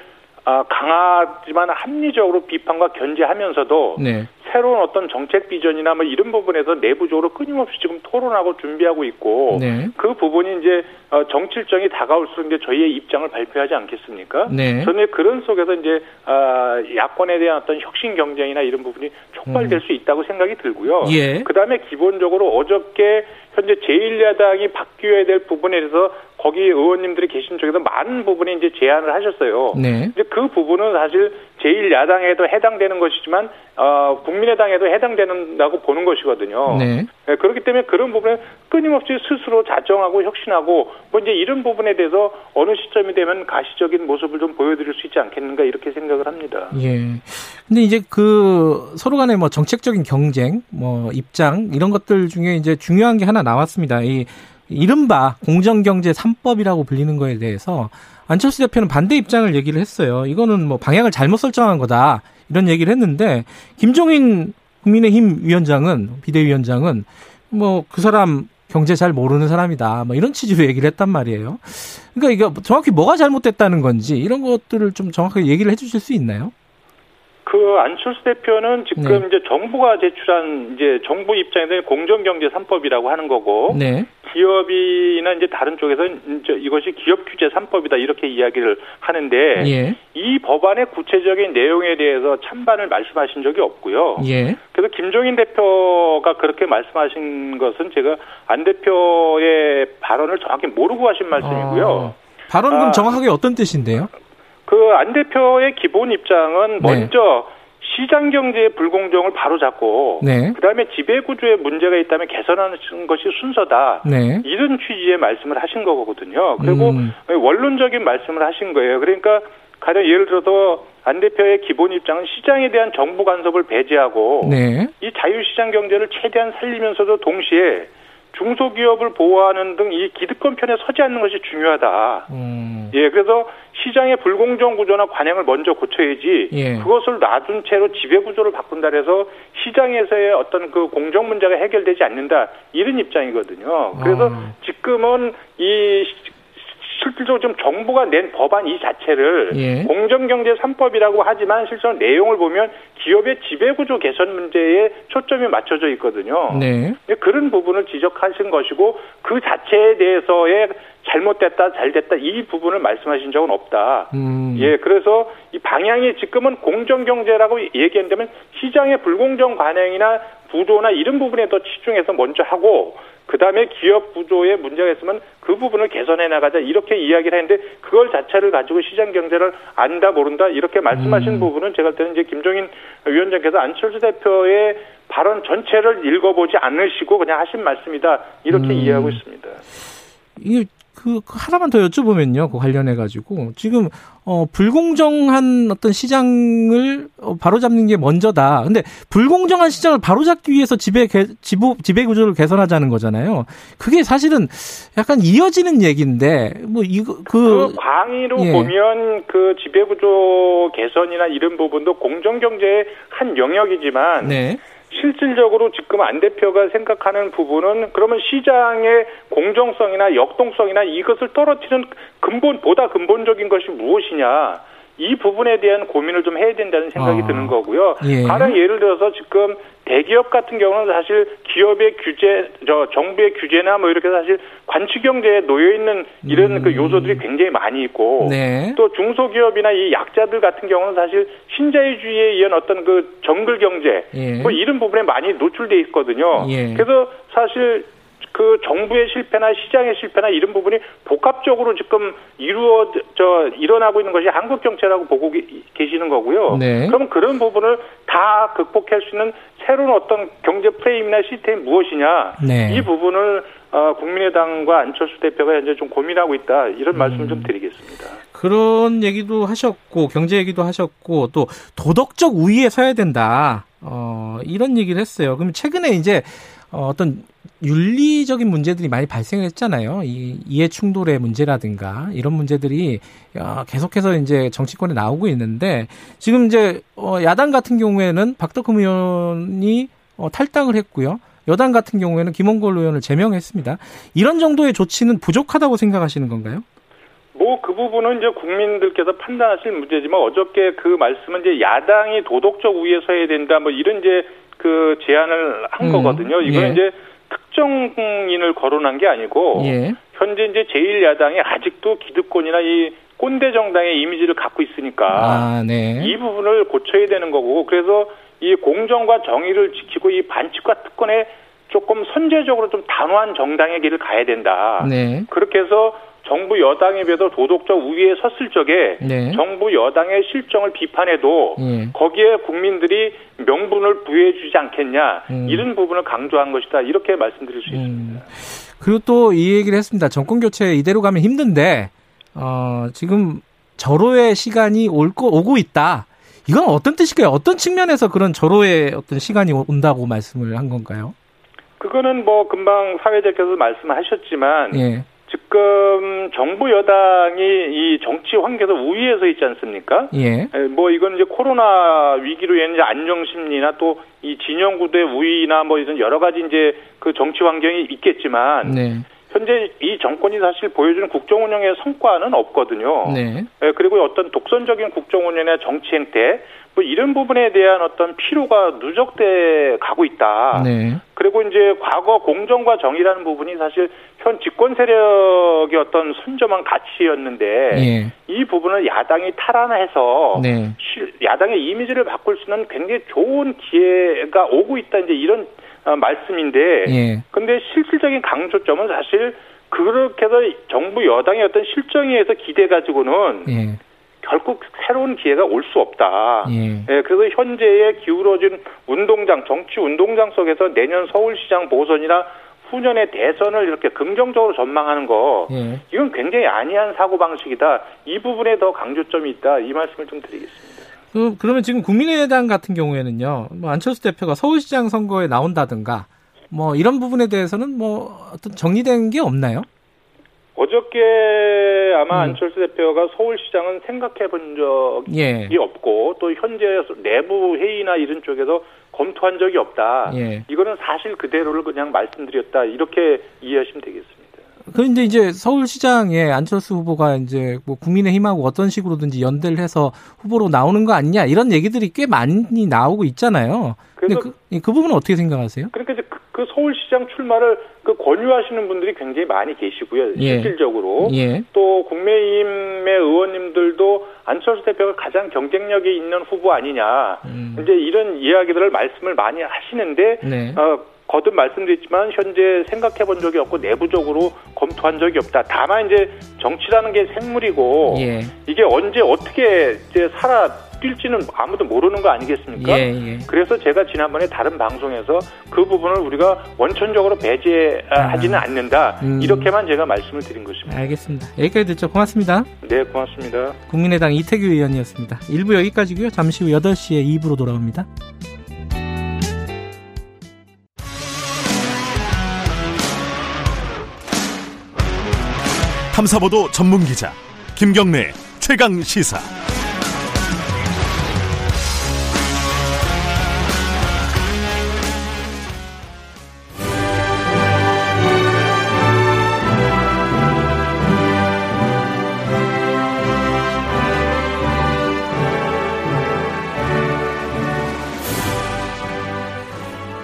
Speaker 6: 아, 강하지만 합리적으로 비판과 견제하면서도 네. 새로운 어떤 정책 비전이나 뭐 이런 부분에서 내부적으로 끊임없이 지금 토론하고 준비하고 있고 네. 그 부분이 이제 어, 정치일정이 다가올수록 이제 저희의 입장을 발표하지 않겠습니까? 네. 저는 그런 속에서 이제 아, 야권에 대한 어떤 혁신 경쟁이나 이런 부분이 촉발될 음. 수 있다고 생각이 들고요. 예. 그다음에 기본적으로 어저께 현재 제1야당이 바뀌어야 될 부분에 대해서 거기 의원님들이 계신 쪽에서 많은 부분에 이제 제안을 하셨어요. 네. 이제 그 부분은 사실 제1야당에도 해당되는 것이지만 어, 국민의당에도 해당되는다고 보는 것이거든요. 네. 네. 그렇기 때문에 그런 부분에 끊임없이 스스로 자정하고 혁신하고 뭐 이제 이런 부분에 대해서 어느 시점이 되면 가시적인 모습을 좀 보여드릴 수 있지 않겠는가 이렇게 생각을 합니다.
Speaker 2: 예. 근데 이제 그 서로 간의 뭐 정책적인 경쟁, 뭐 입장 이런 것들 중에 이제 중요한 게 하나 나왔습니다. 이 이른바 공정경제 3법이라고 불리는 거에 대해서 안철수 대표는 반대 입장을 얘기를 했어요. 이거는 뭐 방향을 잘못 설정한 거다. 이런 얘기를 했는데 김종인 국민의힘 위원장은 비대위원장은 뭐 그 사람 경제 잘 모르는 사람이다. 뭐 이런 취지로 얘기를 했단 말이에요. 그러니까 이게 정확히 뭐가 잘못됐다는 건지 이런 것들을 좀 정확하게 얘기를 해 주실 수 있나요?
Speaker 6: 그 안철수 대표는 지금 네. 이제 정부가 제출한 이제 정부 입장에서 공정경제 3법이라고 하는 거고 네. 기업이나 이제 다른 쪽에서 이제 이것이 기업 규제 3법이다 이렇게 이야기를 하는데 예. 이 법안의 구체적인 내용에 대해서 찬반을 말씀하신 적이 없고요. 예. 그래서 김종인 대표가 그렇게 말씀하신 것은 제가 안 대표의 발언을 정확히 모르고 하신 말씀이고요. 어,
Speaker 2: 발언 은 아, 정확하게 어떤 뜻인데요?
Speaker 6: 그 안 대표의 기본 입장은 네. 먼저 네. 시장 경제의 불공정을 바로잡고 네. 그다음에 지배 구조에 문제가 있다면 개선하는 것이 순서다. 네. 이런 취지의 말씀을 하신 거거든요. 그리고 음. 원론적인 말씀을 하신 거예요. 그러니까 가령 예를 들어서 안 대표의 기본 입장은 시장에 대한 정부 간섭을 배제하고 네. 이 자유시장 경제를 최대한 살리면서도 동시에 중소기업을 보호하는 등 이 기득권 편에 서지 않는 것이 중요하다. 음. 예, 그래서 시장의 불공정 구조나 관행을 먼저 고쳐야지 예. 그것을 놔둔 채로 지배 구조를 바꾼다 해서 시장에서의 어떤 그 공정 문제가 해결되지 않는다 이런 입장이거든요. 그래서 아. 지금은 이 실질적으로 좀 정부가 낸 법안 이 자체를 예. 공정경제 3법이라고 하지만 실제로 내용을 보면 기업의 지배구조 개선 문제에 초점이 맞춰져 있거든요. 네. 그런 부분을 지적하신 것이고 그 자체에 대해서의 잘못됐다, 잘됐다 이 부분을 말씀하신 적은 없다. 음. 예, 그래서 이 방향이 지금은 공정 경제라고 얘기한다면 시장의 불공정 관행이나 구조나 이런 부분에 더 치중해서 먼저 하고 그 다음에 기업 구조에 문제가 있으면 그 부분을 개선해 나가자 이렇게 이야기를 했는데 그걸 자체를 가지고 시장 경제를 안다 모른다 이렇게 말씀하신 음. 부분은 제가 볼 때는 이제 김종인 위원장께서 안철수 대표의 발언 전체를 읽어보지 않으시고 그냥 하신 말씀이다 이렇게 음. 이해하고 있습니다.
Speaker 2: 이게 그, 그 하나만 더 여쭤보면요. 그 관련해 가지고 지금 어 불공정한 어떤 시장을 어, 바로잡는 게 먼저다. 근데 불공정한 시장을 바로잡기 위해서 지배 개, 지보, 지배 구조를 개선하자는 거잖아요. 그게 사실은 약간 이어지는 얘기인데 뭐 이거 그,
Speaker 6: 그 광의로 예. 보면 그 지배 구조 개선이나 이런 부분도 공정 경제의 한 영역이지만 네. 실질적으로 지금 안 대표가 생각하는 부분은 그러면 시장의 공정성이나 역동성이나 이것을 떨어뜨리는 근본 보다 근본적인 것이 무엇이냐 이 부분에 대한 고민을 좀 해야 된다는 생각이 아, 드는 거고요. 예. 가령 예를 들어서 지금 대기업 같은 경우는 사실 기업의 규제, 저 정부의 규제나 뭐 이렇게 사실 관치 경제에 놓여 있는 이런 음. 그 요소들이 굉장히 많이 있고 네. 또 중소기업이나 이 약자들 같은 경우는 사실 신자유주의에 의한 어떤 그 정글 경제 예. 뭐 이런 부분에 많이 노출돼 있거든요. 예. 그래서 사실 그 정부의 실패나 시장의 실패나 이런 부분이 복합적으로 지금 이루어져 일어나고 있는 것이 한국 정체라고 보고 계시는 거고요. 네. 그럼 그런 부분을 다 극복할 수 있는 새로운 어떤 경제 프레임이나 시스템이 무엇이냐 네. 이 부분을 어, 국민의당과 안철수 대표가 현재 좀 고민하고 있다 이런 말씀을 음. 좀 드리겠습니다.
Speaker 2: 그런 얘기도 하셨고 경제 얘기도 하셨고 또 도덕적 우위에 서야 된다. 어, 이런 얘기를 했어요. 그럼 최근에 이제 어, 어떤 윤리적인 문제들이 많이 발생했잖아요. 이 이해 충돌의 문제라든가 이런 문제들이 어, 계속해서 이제 정치권에 나오고 있는데 지금 이제 어, 야당 같은 경우에는 박덕흠 의원이 어, 탈당을 했고요. 여당 같은 경우에는 김원걸 의원을 제명했습니다. 이런 정도의 조치는 부족하다고 생각하시는 건가요?
Speaker 6: 뭐 그 부분은 이제 국민들께서 판단하실 문제지만 어저께 그 말씀은 이제 야당이 도덕적 우위에 서야 된다 뭐 이런 이제 그 제안을 한 음, 거거든요. 이거는 예. 이제 특정인을 거론한 게 아니고 예. 현재 이제 제1야당이 아직도 기득권이나 이 꼰대 정당의 이미지를 갖고 있으니까 아, 네. 이 부분을 고쳐야 되는 거고 그래서 이 공정과 정의를 지키고 이 반칙과 특권에 조금 선제적으로 좀 단호한 정당의 길을 가야 된다. 네. 그렇게 해서 정부 여당에 비해서 도덕적 우위에 섰을 적에 네. 정부 여당의 실정을 비판해도 네. 거기에 국민들이 명분을 부여해 주지 않겠냐 음. 이런 부분을 강조한 것이다 이렇게 말씀드릴 수 음. 있습니다.
Speaker 2: 그리고 또 이 얘기를 했습니다. 정권 교체 이대로 가면 힘든데 어, 지금 절호의 시간이 올 거, 오고 있다. 이건 어떤 뜻일까요? 어떤 측면에서 그런 절호의 어떤 시간이 온다고 말씀을 한 건가요?
Speaker 6: 그거는 뭐 금방 사회자께서 말씀하셨지만 예. 지금 정부 여당이 이 정치 환경에서 우위에 서 있지 않습니까? 예. 뭐 이건 이제 코로나 위기로 인해 안정 심리나 또 이 진영 구도의 우위나 뭐 이런 여러 가지 이제 그 정치 환경이 있겠지만 네. 현재 이 정권이 사실 보여주는 국정 운영의 성과는 없거든요. 네. 네. 그리고 어떤 독선적인 국정 운영의 정치 행태 뭐 이런 부분에 대한 어떤 피로가 누적돼 가고 있다. 네. 그리고 이제 과거 공정과 정의라는 부분이 사실 현 집권 세력의 어떤 선점한 가치였는데 네. 이 부분을 야당이 탈환해서 네. 야당의 이미지를 바꿀 수 있는 굉장히 좋은 기회가 오고 있다. 이제 이런 어, 말씀인데, 예. 근데 실질적인 강조점은 사실 그렇게 해서 정부 여당의 어떤 실정에 의해서 기대 가지고는 예. 결국 새로운 기회가 올 수 없다. 예. 예. 그래서 현재의 기울어진 운동장, 정치 운동장 속에서 내년 서울시장 보선이나 후년의 대선을 이렇게 긍정적으로 전망하는 거, 예. 이건 굉장히 아니한 사고 방식이다. 이 부분에 더 강조점이 있다. 이 말씀을 좀 드리겠습니다.
Speaker 2: 그, 그러면 지금 국민의당 같은 경우에는요, 뭐 안철수 대표가 서울시장 선거에 나온다든가, 뭐 이런 부분에 대해서는 뭐 어떤 정리된 게 없나요?
Speaker 6: 어저께 아마 음. 안철수 대표가 서울시장은 생각해 본 적이 예. 없고 또 현재 내부 회의나 이런 쪽에서 검토한 적이 없다. 예. 이거는 사실 그대로를 그냥 말씀드렸다. 이렇게 이해하시면 되겠습니다.
Speaker 2: 그런데 이제 서울시장에 안철수 후보가 이제 뭐 국민의힘하고 어떤 식으로든지 연대를 해서 후보로 나오는 거 아니냐 이런 얘기들이 꽤 많이 나오고 있잖아요. 근데 그, 그 부분은 어떻게 생각하세요?
Speaker 6: 그러니까 이제 그, 그 서울시장 출마를 그 권유하시는 분들이 굉장히 많이 계시고요. 예. 실질적으로 예. 또 국민의힘의 의원님들도 안철수 대표가 가장 경쟁력이 있는 후보 아니냐 음. 이제 이런 이야기들을 말씀을 많이 하시는데 네. 어, 거듭 말씀드렸지만 현재 생각해 본 적이 없고 내부적으로 검토한 적이 없다. 다만 이제 정치라는 게 생물이고 예. 이게 언제 어떻게 이제 살아 뛸지는 아무도 모르는 거 아니겠습니까? 예, 예. 그래서 제가 지난번에 다른 방송에서 그 부분을 우리가 원천적으로 배제하지는 아, 않는다. 음. 이렇게만 제가 말씀을 드린 것입니다.
Speaker 2: 알겠습니다. 여기까지 듣죠. 고맙습니다.
Speaker 6: 네, 고맙습니다.
Speaker 2: 국민의당 이태규 의원이었습니다. 1부 여기까지고요. 잠시 후 8시에 2부로 돌아옵니다.
Speaker 7: 탐사보도 전문 기자 김경래 최강 시사.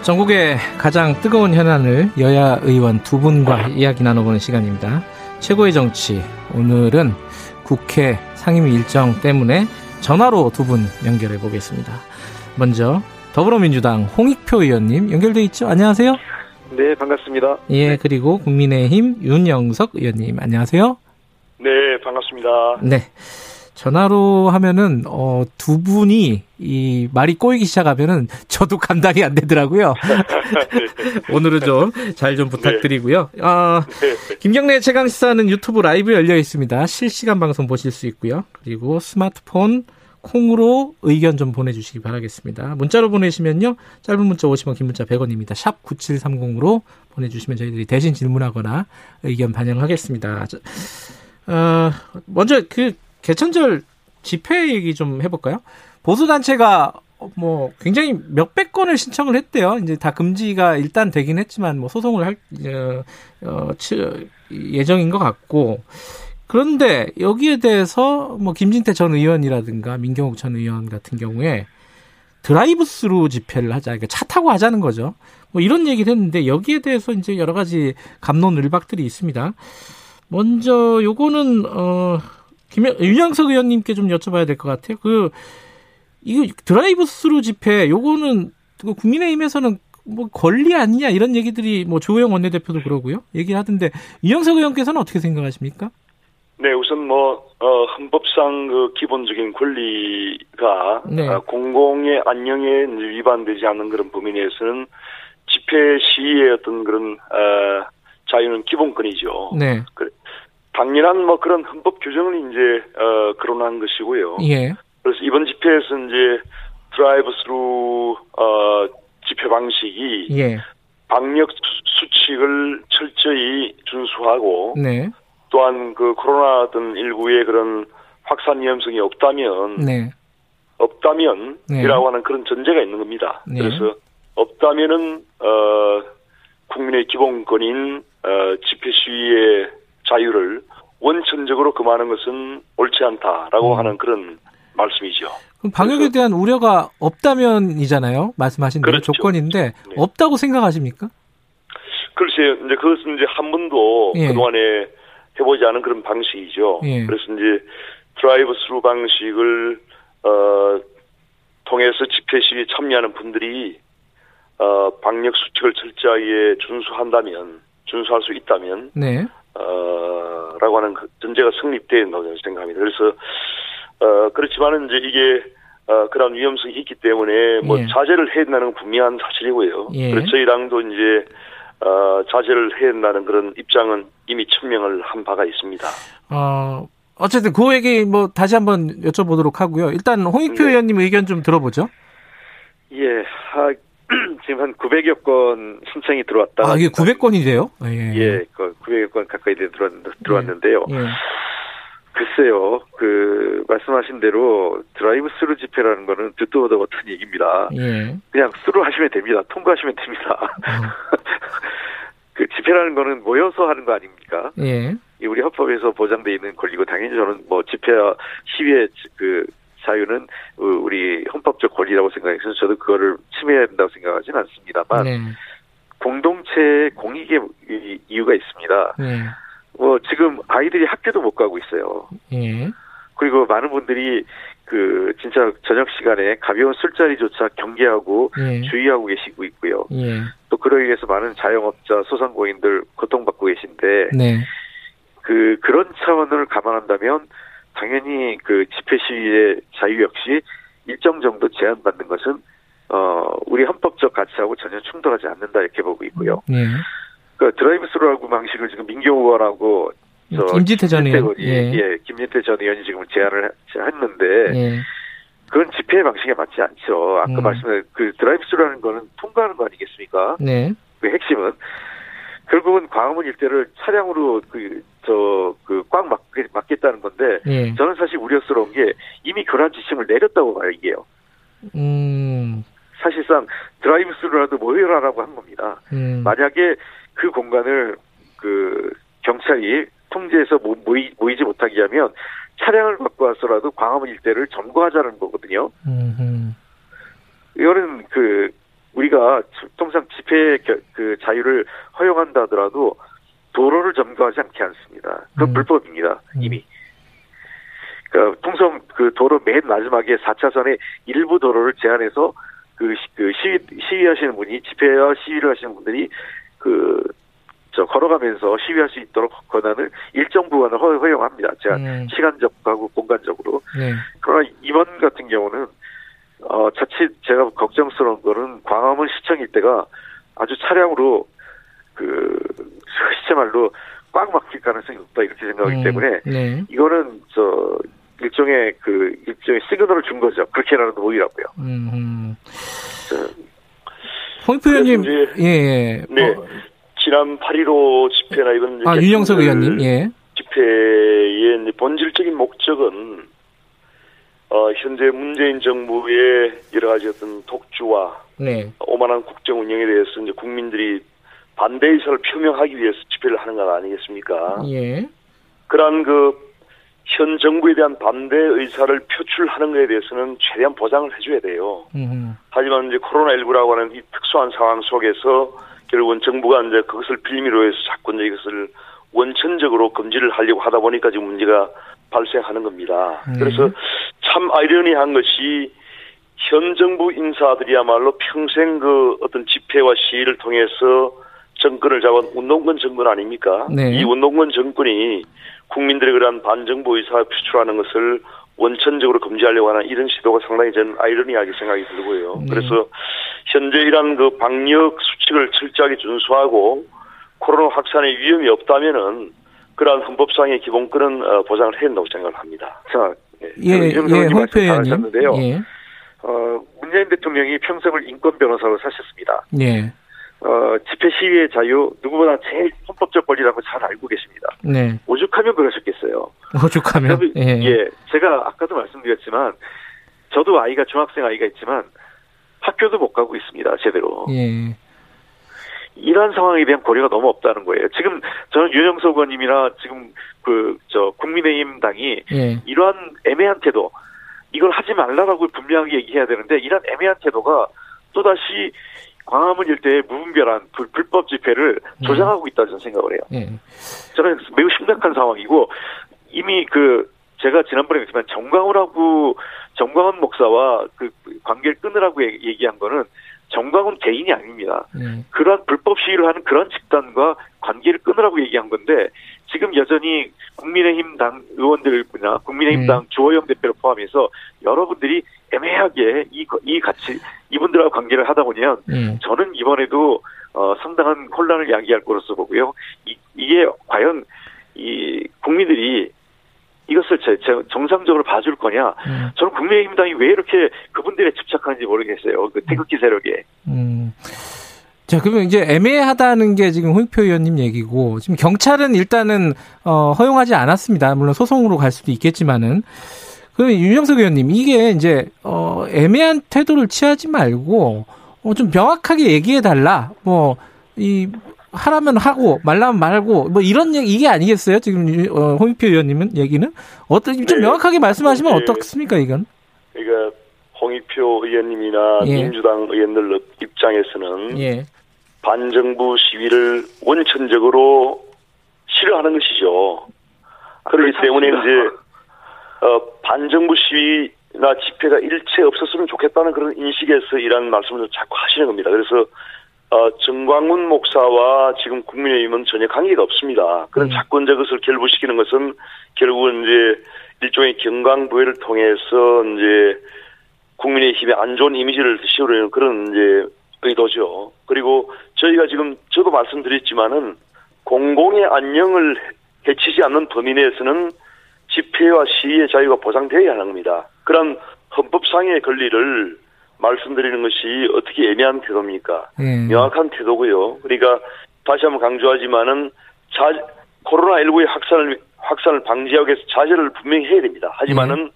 Speaker 2: 전국의 가장 뜨거운 현안을 여야 의원 두 분과 이야기 나눠보는 시간입니다. 최고의 정치. 오늘은 국회 상임위 일정 때문에 전화로 두 분 연결해 보겠습니다. 먼저 더불어민주당 홍익표 의원님 연결돼 있죠? 안녕하세요.
Speaker 8: 네, 반갑습니다.
Speaker 2: 예,
Speaker 8: 네.
Speaker 2: 그리고 국민의힘 윤영석 의원님 안녕하세요.
Speaker 8: 네, 반갑습니다.
Speaker 2: 네. 전화로 하면은 어, 두 분이 이 말이 꼬이기 시작하면은 저도 감당이 안 되더라고요. 네. 오늘은 좀 잘좀 좀 부탁드리고요. 네. 어, 김경래 최강 시사는 유튜브 라이브 열려 있습니다. 실시간 방송 보실 수 있고요. 그리고 스마트폰 콩으로 의견 좀 보내주시기 바라겠습니다. 문자로 보내시면요. 짧은 문자 50원, 긴 문자 100원입니다. 샵 9730으로 보내주시면 저희들이 대신 질문하거나 의견 반영하겠습니다. 어, 먼저 그 개천절 집회 얘기 좀 해볼까요? 보수 단체가 뭐 굉장히 몇백 건을 신청을 했대요. 이제 다 금지가 일단 되긴 했지만 뭐 소송을 할 어, 어, 예정인 것 같고 그런데 여기에 대해서 뭐 김진태 전 의원이라든가 민경욱 전 의원 같은 경우에 드라이브 스루 집회를 하자, 그러니까 차 타고 하자는 거죠. 뭐 이런 얘기를 했는데 여기에 대해서 이제 여러 가지 갑론을박들이 있습니다. 먼저 요거는 어 김영, 윤영석 의원님께 좀 여쭤봐야 될 것 같아요. 그, 이거 드라이브 스루 집회, 요거는 그 국민의힘에서는 뭐 권리 아니냐 이런 얘기들이 뭐 조호영 원내대표도 그러고요. 얘기를 하던데 윤영석 의원께서는 어떻게 생각하십니까?
Speaker 8: 네, 우선 뭐 어, 헌법상 그 기본적인 권리가 네. 어, 공공의 안녕에 위반되지 않는 그런 범위 내에서는 집회 시위의 어떤 그런 어, 자유는 기본권이죠. 네. 그, 당연한 뭐 그런 헌법 규정을 이제 어, 거론한 것이고요. 예. 그래서 이번 집회에서 이제 드라이브 스루 어, 집회 방식이 예. 방역 수칙을 철저히 준수하고 네. 또한 그 코로나 등 19의 그런 확산 위험성이 없다면 네. 없다면이라고 네. 하는 그런 전제가 있는 겁니다. 네. 그래서 없다면은 어 국민의 기본권인 어 집회 시위의 자유를 원천적으로 금하는 것은 옳지 않다라고 음. 하는 그런 말씀이죠.
Speaker 2: 그럼 방역에 대한 우려가 없다면이잖아요. 말씀하신 그렇죠. 조건인데 네. 없다고 생각하십니까?
Speaker 8: 글쎄요. 이제 그것은 이제 한 번도 예. 그동안에 해보지 않은 그런 방식이죠. 예. 그래서 이제 드라이브 스루 방식을 어 통해서 집회 시위에 참여하는 분들이 어 방역 수칙을 철저하게 준수한다면 준수할 수 있다면 네. 어 라고 하는 그 전제가 성립된다고 생각합니다. 그래서 어 그렇지만은 이제 이게 어, 그런 위험성이 있기 때문에 뭐 예. 자제를 해야 된다는 건 분명한 사실이고요. 예. 그래서 저희 당도 이제 어, 자제를 해야 된다는 그런 입장은 이미 천명을 한 바가 있습니다.
Speaker 2: 어, 어쨌든 그 얘기 뭐 다시 한번 여쭤보도록 하고요. 일단 홍익표 네. 의원님 의견 좀 들어보죠.
Speaker 9: 예, 아, 지금 한 900여 건 신청이 들어왔다.
Speaker 2: 아, 이게 900건이 돼요?
Speaker 9: 예, 예 그 900여 건 가까이 들어왔는데요. 예. 예. 글쎄요, 그, 말씀하신 대로 드라이브 스루 집회라는 거는 듣도 보도 못한 얘기입니다. 예. 그냥 스루 하시면 됩니다. 통과하시면 됩니다. 어. 그 집회라는 거는 모여서 하는 거 아닙니까? 예. 우리 헌법에서 보장돼 있는 권리고 당연히 저는 뭐 집회와 시위의 그 자유는 우리 헌법적 권리라고 생각해서 저도 그거를 침해해야 된다고 생각하지는 않습니다만 네. 공동체의 공익의 이유가 있습니다. 네. 뭐 지금 아이들이 학교도 못 가고 있어요. 예. 그리고 많은 분들이 그 진짜 저녁 시간에 가벼운 술자리조차 경계하고 예. 주의하고 계시고 있고요. 예. 또 그로 인해서 많은 자영업자, 소상공인들 고통받고 계신데 네. 그 그런 차원을 감안한다면 당연히 그 집회 시위의 자유 역시 일정 정도 제한받는 것은 어 우리 헌법적 가치하고 전혀 충돌하지 않는다 이렇게 보고 있고요. 네. 그 드라이브 스루라고 방식을 지금 민경욱 의원하고
Speaker 2: 저 김진태 전 의원,
Speaker 9: 예. 예, 김진태 전 의원이 지금 제안을 했는데 예. 그건 집회 방식에 맞지 않죠. 아까 음. 말씀드린 그 드라이브 스루라는 거는 통과하는 거 아니겠습니까? 네. 그 핵심은 결국은 광화문 일대를 차량으로 그 저 그 꽉 막겠다는 건데 예. 저는 사실 우려스러운 게 이미 그런 지침을 내렸다고 봐요 이게요. 음. 사실상 드라이브 스루라도 모여라라고 한 겁니다. 음. 만약에 그 공간을 그 경찰이 통제해서 모이, 모이지 못하게 하면 차량을 갖고 와서라도 광화문 일대를 점거하자는 거거든요. 음흠. 이거는 그 우리가 통상 집회 그 자유를 허용한다 하더라도 도로를 점거하지 않게 않습니다. 그건 음. 불법입니다. 음. 이미. 그 통상 그 도로 맨 마지막에 4차선의 일부 도로를 제한해서 그, 그 시위, 시위하시는 분이 집회와 시위를 하시는 분들이 그, 저, 걸어가면서 시위할 수 있도록 권한을 일정 부분을 허, 용합니다 제가 음. 시간적하고 공간적으로. 네. 그러나 이번 같은 경우는, 어, 자칫 제가 걱정스러운 거는 광화문 시청 일대가 아주 차량으로 그, 시체말로 꽉 막힐 가능성이 높다 이렇게 생각하기 음. 때문에 네. 이거는 저 일종의 그 일종의 시그널을 준 거죠. 그렇게라도 보이라고요. 음.
Speaker 2: 홍익표 의원님, 예, 예.
Speaker 8: 네. 어. 지난 8.15 집회나 이건
Speaker 2: 아 윤영석 의원님, 예.
Speaker 8: 집회의 본질적인 목적은 어, 현재 문재인 정부의 여러 가지 어떤 독주와 네. 오만한 국정 운영에 대해서 이제 국민들이 반대 의사를 표명하기 위해서 집회를 하는 것 아니겠습니까? 예. 그러한 그 현 정부에 대한 반대 의사를 표출하는 것에 대해서는 최대한 보장을 해줘야 돼요. 음흠. 하지만 이제 코로나19라고 하는 이 특수한 상황 속에서 결국은 정부가 이제 그것을 빌미로 해서 자꾸 이제 이것을 원천적으로 금지를 하려고 하다 보니까 지금 문제가 발생하는 겁니다. 네. 그래서 참 아이러니한 것이 현 정부 인사들이야말로 평생 그 어떤 집회와 시위를 통해서 정권을 잡은 운동권 정권 아닙니까? 네. 이 운동권 정권이 국민들의 그러한 반정부 의사 표출하는 것을 원천적으로 금지하려고 하는 이런 시도가 상당히 저는 아이러니하게 생각이 들고요. 네. 그래서 현재 이런 그 방역 수칙을 철저하게 준수하고 코로나 확산의 위험이 없다면은 그러한 헌법상의 기본권은 어, 보장을 해야 된다고 생각을 합니다.
Speaker 2: 자, 예, 예, 홍표 의원님.
Speaker 9: 예. 어, 문재인 대통령이 평생을 인권 변호사로 사셨습니다. 예. 어, 집회 시위의 자유 누구보다 제일 헌법적 권리라고 잘 알고 계십니다. 네. 오죽하면 그러셨겠어요.
Speaker 2: 오죽하면
Speaker 9: 예. 예. 제가 아까도 말씀드렸지만 저도 아이가 중학생 아이가 있지만 학교도 못 가고 있습니다. 제대로. 예. 이러한 상황에 대한 고려가 너무 없다는 거예요. 지금 저는 윤영석 의원님이나 지금 그 저 국민의힘 당이 예. 이러한 애매한 태도 이걸 하지 말라라고 분명하게 얘기해야 되는데 이런 애매한 태도가 또다시 광화문 일대의 무분별한 불, 법 집회를 네. 조장하고 있다 저는 생각을 해요. 네. 저는 매우 심각한 상황이고 이미 그 제가 지난번에 얘기했지만 정광훈하고 정광훈 목사와 그 관계를 끊으라고 얘기한 거는 정광훈 개인이 아닙니다. 네. 그러한 불법 시위를 하는 그런 집단과 관계를 끊으라고 얘기한 건데 지금 여전히 국민의힘 당 의원들이나 국민의힘 당 네. 주호영 대표를 포함해서 여러분들이 애매하게 이, 이 같이 이분들하고 관계를 하다 보면 네. 저는 이번에도 어, 상당한 혼란을 야기할 거로서 보고요. 이, 이게 과연 이 국민들이 이것을 제, 제 정상적으로 봐줄 거냐? 음. 저는 국민의힘당이 왜 이렇게 그분들에 집착하는지 모르겠어요. 그 태극기 세력에. 음.
Speaker 2: 자, 그러면 이제 애매하다는 게 지금 홍익표 의원님 얘기고, 지금 경찰은 일단은, 어, 허용하지 않았습니다. 물론 소송으로 갈 수도 있겠지만은. 그럼 윤영석 의원님, 이게 이제, 어, 애매한 태도를 취하지 말고, 어, 좀 명확하게 얘기해달라. 뭐, 이, 하라면 하고 말라면 말고 뭐 이런 얘기 이게 아니겠어요? 지금 어, 홍익표 의원님은 얘기는 어떤 좀 네. 명확하게 말씀하시면 네. 어떻습니까 이건?
Speaker 8: 그러니까 홍익표 의원님이나 예. 민주당 의원들 입장에서는 예. 반정부 시위를 원천적으로 싫어하는 것이죠. 그렇기 때문에 이제 어, 반정부 시위나 집회가 일체 없었으면 좋겠다는 그런 인식에서 이런 말씀을 자꾸 하시는 겁니다. 그래서 어, 정광훈 목사와 지금 국민의힘은 전혀 관계가 없습니다. 그런 음. 자권적 것을 결부시키는 것은 결국은 이제 일종의 경강부회를 통해서 이제 국민의힘의 안 좋은 이미지를 씌우려는 그런 이제 의도죠. 그리고 저희가 지금 저도 말씀드렸지만은 공공의 안녕을 해치지 않는 범위 내에서는 집회와 시위의 자유가 보장되어야 하는 겁니다. 그런 헌법상의 권리를 말씀드리는 것이 어떻게 애매한 태도입니까? 음. 명확한 태도고요. 그러니까 다시 한번 강조하지만은 자, 코로나19의 확산을 확산을 방지하기 위해서 자제를 분명히 해야 됩니다. 하지만은 음.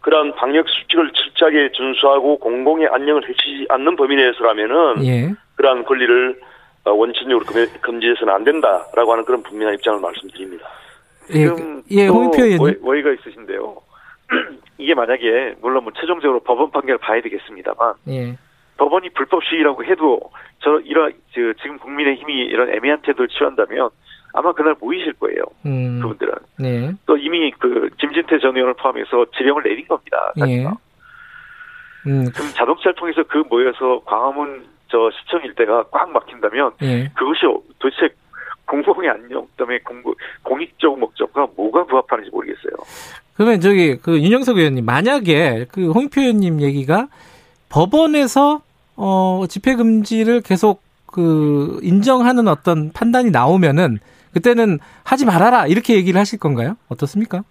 Speaker 8: 그러한 방역 수칙을 철저하게 준수하고 공공의 안녕을 해치지 않는 범위 내에서라면은 예. 그러한 권리를 어, 원천적으로 금지해서는 안 된다라고 하는 그런 분명한 입장을 말씀드립니다.
Speaker 9: 예, 지금 예, 홍표 의원님. 오해가 있으신데요. 이게 만약에 물론 뭐 최종적으로 법원 판결을 봐야 되겠습니다만 예. 법원이 불법 시위라고 해도 저 이런 저, 지금 국민의 힘이 이런 애매한 태도를 취한다면 아마 그날 모이실 거예요. 음. 그분들은. 네. 또 이미 그 김진태 전 의원을 포함해서 지령을 내린 겁니다. 예. 음. 그럼 자동차를 통해서 그 모여서 광화문 저 시청 일대가 꽉 막힌다면 예. 그것이 도대체 공공의 안녕, 그다음에 공공, 공익적 목적과 뭐가 부합하는지 모르겠어요.
Speaker 2: 그러면 저기 그 윤영석 의원님 만약에 그 홍익표 의원님 얘기가 법원에서 어 집회 금지를 계속 그 인정하는 어떤 판단이 나오면은 그때는 하지 말아라 이렇게 얘기를 하실 건가요? 어떻습니까?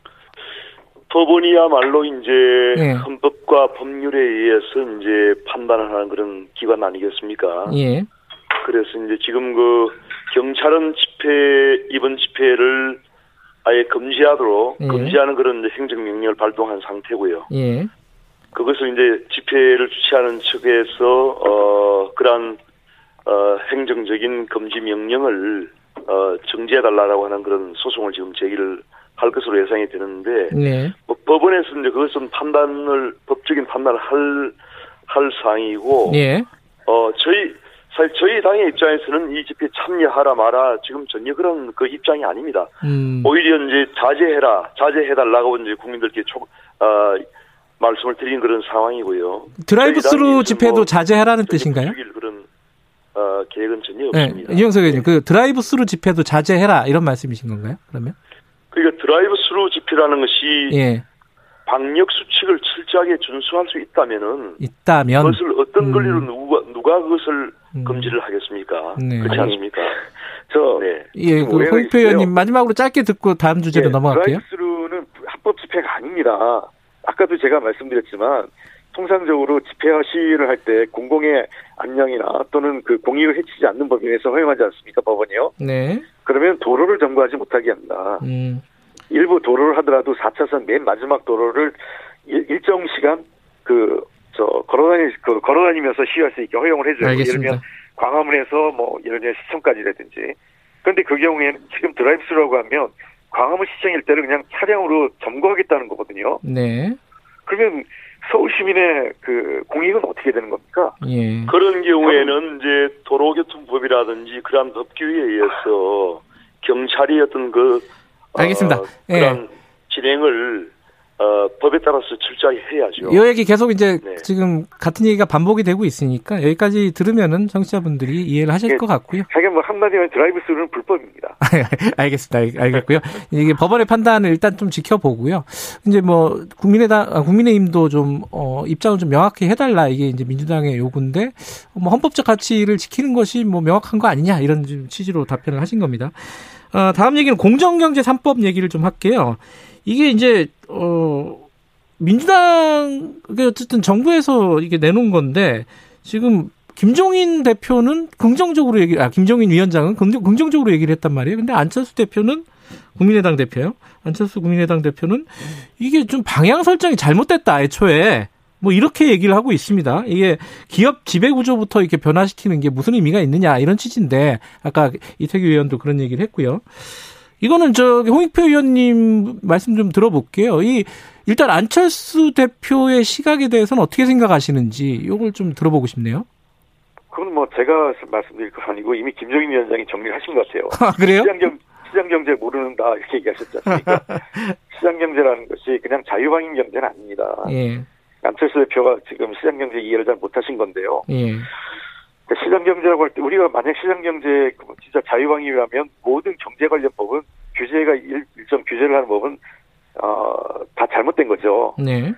Speaker 8: 법원이야말로 이제 예. 헌법과 법률에 의해서 이제 판단을 하는 그런 기관 아니겠습니까? 예. 그래서 이제 지금 그 경찰은 집회 이번 집회를 아예 금지하도록 예. 금지하는 그런 행정명령을 발동한 상태고요. 예. 그것을 이제 집회를 주최하는 측에서 어 그러한 어 행정적인 금지 명령을 어 정지해 달라고 하는 그런 소송을 지금 제기를 할 것으로 예상이 되는데 네. 뭐 법원에서 이제 그것은 판단을 법적인 판단을 할 할 사항이고 예. 어 저희 사실 저희 당의 입장에서는 이 집회 참여하라 마라 지금 전혀 그런 그 입장이 아닙니다. 음. 오히려 이제 자제해라, 자제해달라고 이제 국민들께 초, 어, 말씀을 드린 그런 상황이고요.
Speaker 2: 드라이브스루 집회도 뭐 자제하라는 뜻인가요?
Speaker 8: 그런 어, 계획은 전혀 네, 없습니다.
Speaker 2: 네, 윤영석 의원님, 그 드라이브 스루 집회도 자제해라 이런 말씀이신 건가요? 그러면?
Speaker 8: 그러니까 드라이브 스루 집회라는 것이 예. 방역 수칙을 철저하게 준수할 수 있다면은
Speaker 2: 있다면
Speaker 8: 그것을 어떤 음. 권리로 누가 누가 그것을 음. 금지를 하겠습니까? 네. 그렇지 않습니까?
Speaker 2: 저 네. 예, 그 홍표 의원님 마지막으로 짧게 듣고 다음 주제로 네, 넘어갈게요.
Speaker 9: 드라이브스루는 합법 집회가 아닙니다. 아까도 제가 말씀드렸지만 통상적으로 집회와 시위를 할 때 공공의 안녕이나 또는 그 공익을 해치지 않는 법인에서 허용하지 않습니까 법원이요? 네. 그러면 도로를 점거하지 못하게 합니다. 음. 일부 도로를 하더라도 4차선 맨 마지막 도로를 일정 시간 그 저 걸어다니 그 걸어다니면서 시위할 수 있게 허용을 해줘요. 알겠습니다. 예를 들면 광화문에서 뭐 예를 들면 시청까지라든지. 그런데 그 경우에는 지금 드라이브스루라고 하면 광화문 시청 일대를 그냥 차량으로 점거하겠다는 거거든요. 네. 그러면 서울 시민의 그 공익은 어떻게 되는 겁니까?
Speaker 8: 예. 그런 경우에는 이제 도로교통법이라든지 그런 법규에 의해서 경찰이 어떤 그
Speaker 2: 알겠습니다. 어,
Speaker 8: 그런 예. 진행을 어, 법에 따라서 철저히 해야죠.
Speaker 2: 이 얘기 계속 이제 네. 지금 같은 얘기가 반복이 되고 있으니까 여기까지 들으면은 청취자분들이 이해를 하실 예, 것 같고요.
Speaker 9: 자기가 뭐 한마디면 드라이브 스루는 불법입니다.
Speaker 2: 알겠습니다. 알 겠고요. 이게 법원의 판단을 일단 좀 지켜보고요. 이제 뭐 국민의당, 아, 국민의힘도 좀 어, 입장을 좀 명확히 해달라 이게 이제 민주당의 요구인데 뭐 헌법적 가치를 지키는 것이 뭐 명확한 거 아니냐 이런 취지로 답변을 하신 겁니다. 어, 다음 얘기는 공정경제 3법 얘기를 좀 할게요. 이게 이제 어 민주당 어쨌든 정부에서 이게 내놓은 건데 지금 김종인 대표는 긍정적으로 얘기, 아 김종인 위원장은 긍정, 긍정적으로 얘기를 했단 말이에요. 근데 안철수 대표는 국민의당 대표요. 안철수 국민의당 대표는 이게 좀 방향 설정이 잘못됐다 애초에 뭐 이렇게 얘기를 하고 있습니다. 이게 기업 지배 구조부터 이렇게 변화시키는 게 무슨 의미가 있느냐 이런 취지인데 아까 이태규 의원도 그런 얘기를 했고요. 이거는 저기 홍익표 의원님 말씀 좀 들어볼게요. 이 일단 안철수 대표의 시각에 대해서는 어떻게 생각하시는지 이걸 좀 들어보고 싶네요.
Speaker 9: 그건 뭐 제가 말씀드릴 건 아니고 이미 김종인 위원장이 정리를 하신 것 같아요.
Speaker 2: 아, 그래요?
Speaker 9: 시장경, 시장경제 모르는다 이렇게 얘기하셨지 않습니까? 시장경제라는 것이 그냥 자유방임 경제는 아닙니다. 예. 안철수 대표가 지금 시장경제 이해를 잘 못하신 건데요. 예. 시장경제라고 할 때 우리가 만약 시장경제 진짜 자유방임이라면 모든 경제 관련 법은 규제가 일, 정 규제를 하는 법은 어, 다 잘못된 거죠. 네.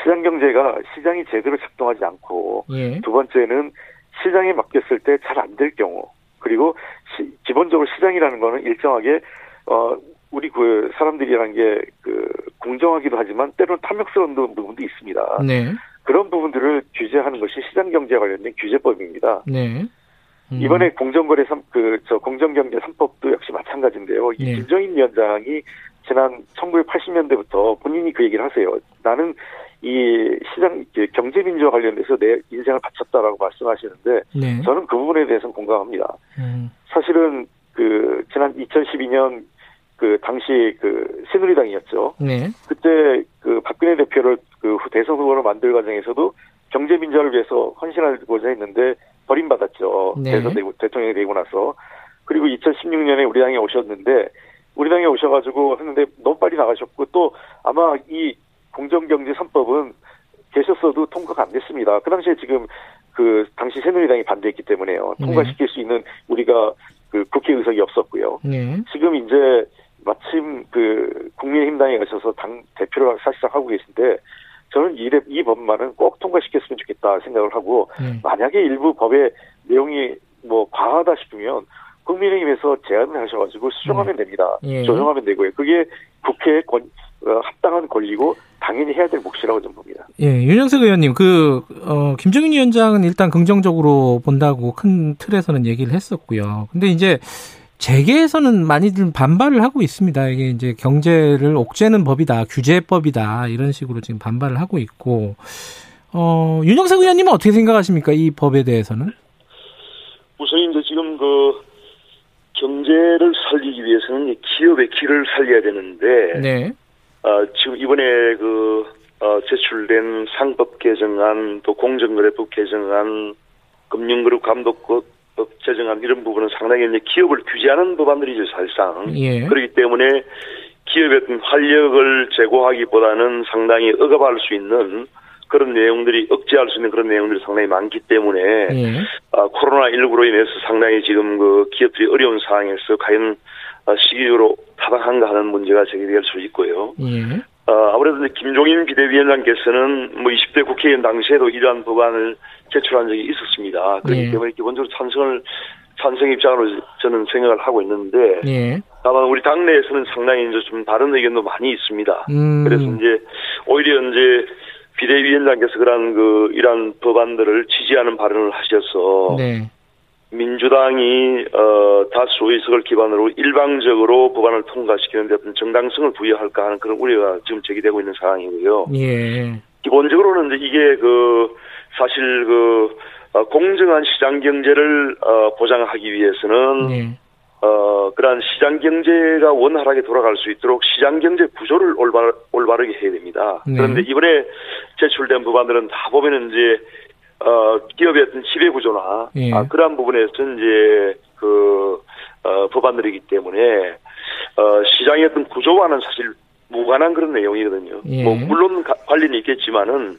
Speaker 9: 시장경제가 시장이 제대로 작동하지 않고 예. 두 번째는 시장에 맡겼을 때 잘 안 될 경우 그리고 시, 기본적으로 시장이라는 거는 일정하게 어 우리 그 사람들이라는 게 그 공정하기도 하지만 때로는 탐욕스러운 부분도 있습니다. 네. 그런 부분들을 규제하는 것이 시장 경제 관련된 규제법입니다. 네. 음. 이번에 공정거래 3, 그, 저, 공정경제 3법도 역시 마찬가지인데요. 이 네. 김정인 위원장이 지난 1980년대부터 본인이 그 얘기를 하세요. 나는 이 시장, 경제민주화 관련돼서 내 인생을 바쳤다라고 말씀하시는데, 네. 저는 그 부분에 대해서는 공감합니다. 음. 사실은 그, 지난 2012년 그 당시 그 새누리당이었죠. 네. 그때 그 박근혜 대표를 그 대선 후보로 만들 과정에서도 경제 민주화를 위해서 헌신하고자 했는데 버림받았죠. 네. 대선 되고 대통령이 되고 나서 그리고 2016년에 우리 당에 오셨는데 우리 당에 오셔가지고 했는데 너무 빨리 나가셨고 또 아마 이 공정경제 3법은 계셨어도 통과가 안 됐습니다. 그 당시에 지금 그 당시 새누리당이 반대했기 때문에요. 네. 통과시킬 수 있는 우리가 그 국회 의석이 없었고요. 네. 지금 이제 마침 그 국민의힘당에 가셔서 당 대표를 사실상 하고 계신데 저는 이, 이 법만은 꼭 통과시켰으면 좋겠다 생각을 하고 음. 만약에 일부 법의 내용이 뭐 과하다 싶으면 국민의힘에서 제안을 하셔가지고 수정하면 음. 됩니다. 예. 조정하면 되고요. 그게 국회의 권, 어, 합당한 권리고 당연히 해야 될 몫이라고 좀 봅니다.
Speaker 2: 예, 윤영석 의원님, 그, 어, 김정인 위원장은 일단 긍정적으로 본다고 큰 틀에서는 얘기를 했었고요. 근데 이제 재계에서는 많이들 반발을 하고 있습니다. 이게 이제 경제를 옥죄는 법이다, 규제법이다 이런 식으로 지금 반발을 하고 있고 어, 윤영석 의원님은 어떻게 생각하십니까? 이 법에 대해서는?
Speaker 8: 우선 이제 지금 그 경제를 살리기 위해서는 기업의 길을 살려야 되는데, 네. 어, 지금 이번에 그 어, 제출된 상법 개정안, 또 공정거래법 개정안, 금융그룹 감독법 법 제정안 이런 부분은 상당히 이제 기업을 규제하는 법안들이죠 사실상 예. 그렇기 때문에 기업의 활력을 제고하기보다는 상당히 억압할 수 있는 그런 내용들이 억제할 수 있는 그런 내용들이 상당히 많기 때문에 예. 아, 코로나 19로 인해서 상당히 지금 그 기업들이 어려운 상황에서 과연 아, 시기적으로 타당한가 하는 문제가 제기될 수 있고요. 예. 어, 아무래도 김종인 비대위원장께서는 뭐 20대 국회의원 당시에도 이러한 법안을 제출한 적이 있었습니다. 그렇기 예. 때문에 기본적으로 찬성을 찬성 입장으로 저는 생각을 하고 있는데 예. 다만 우리 당내에서는 상당히 이제 좀 다른 의견도 많이 있습니다. 음. 그래서 이제 오히려 이제 비대위원장께서 그런 그 이러한 법안들을 지지하는 발언을 하셔서 네. 민주당이 어 다수 의석을 기반으로 일방적으로 법안을 통과시키는 데 어떤 정당성을 부여할까 하는 그런 우려가 지금 제기되고 있는 상황이고요. 예. 기본적으로는 이제 이게 그 사실 그 어, 공정한 시장 경제를 어 보장하기 위해서는 예. 어, 그러한 시장 경제가 원활하게 돌아갈 수 있도록 시장 경제 구조를 올바, 올바르게 해야 됩니다. 네. 그런데 이번에 제출된 법안들은 다 보면은 이제 어, 기업의 어떤 지배 구조나 예. 아, 그러한 부분에서 이제 그 어, 법안들이기 때문에 어, 시장의 어떤 구조와는 사실 무관한 그런 내용이거든요. 예. 뭐 물론 가, 관련이 있겠지만은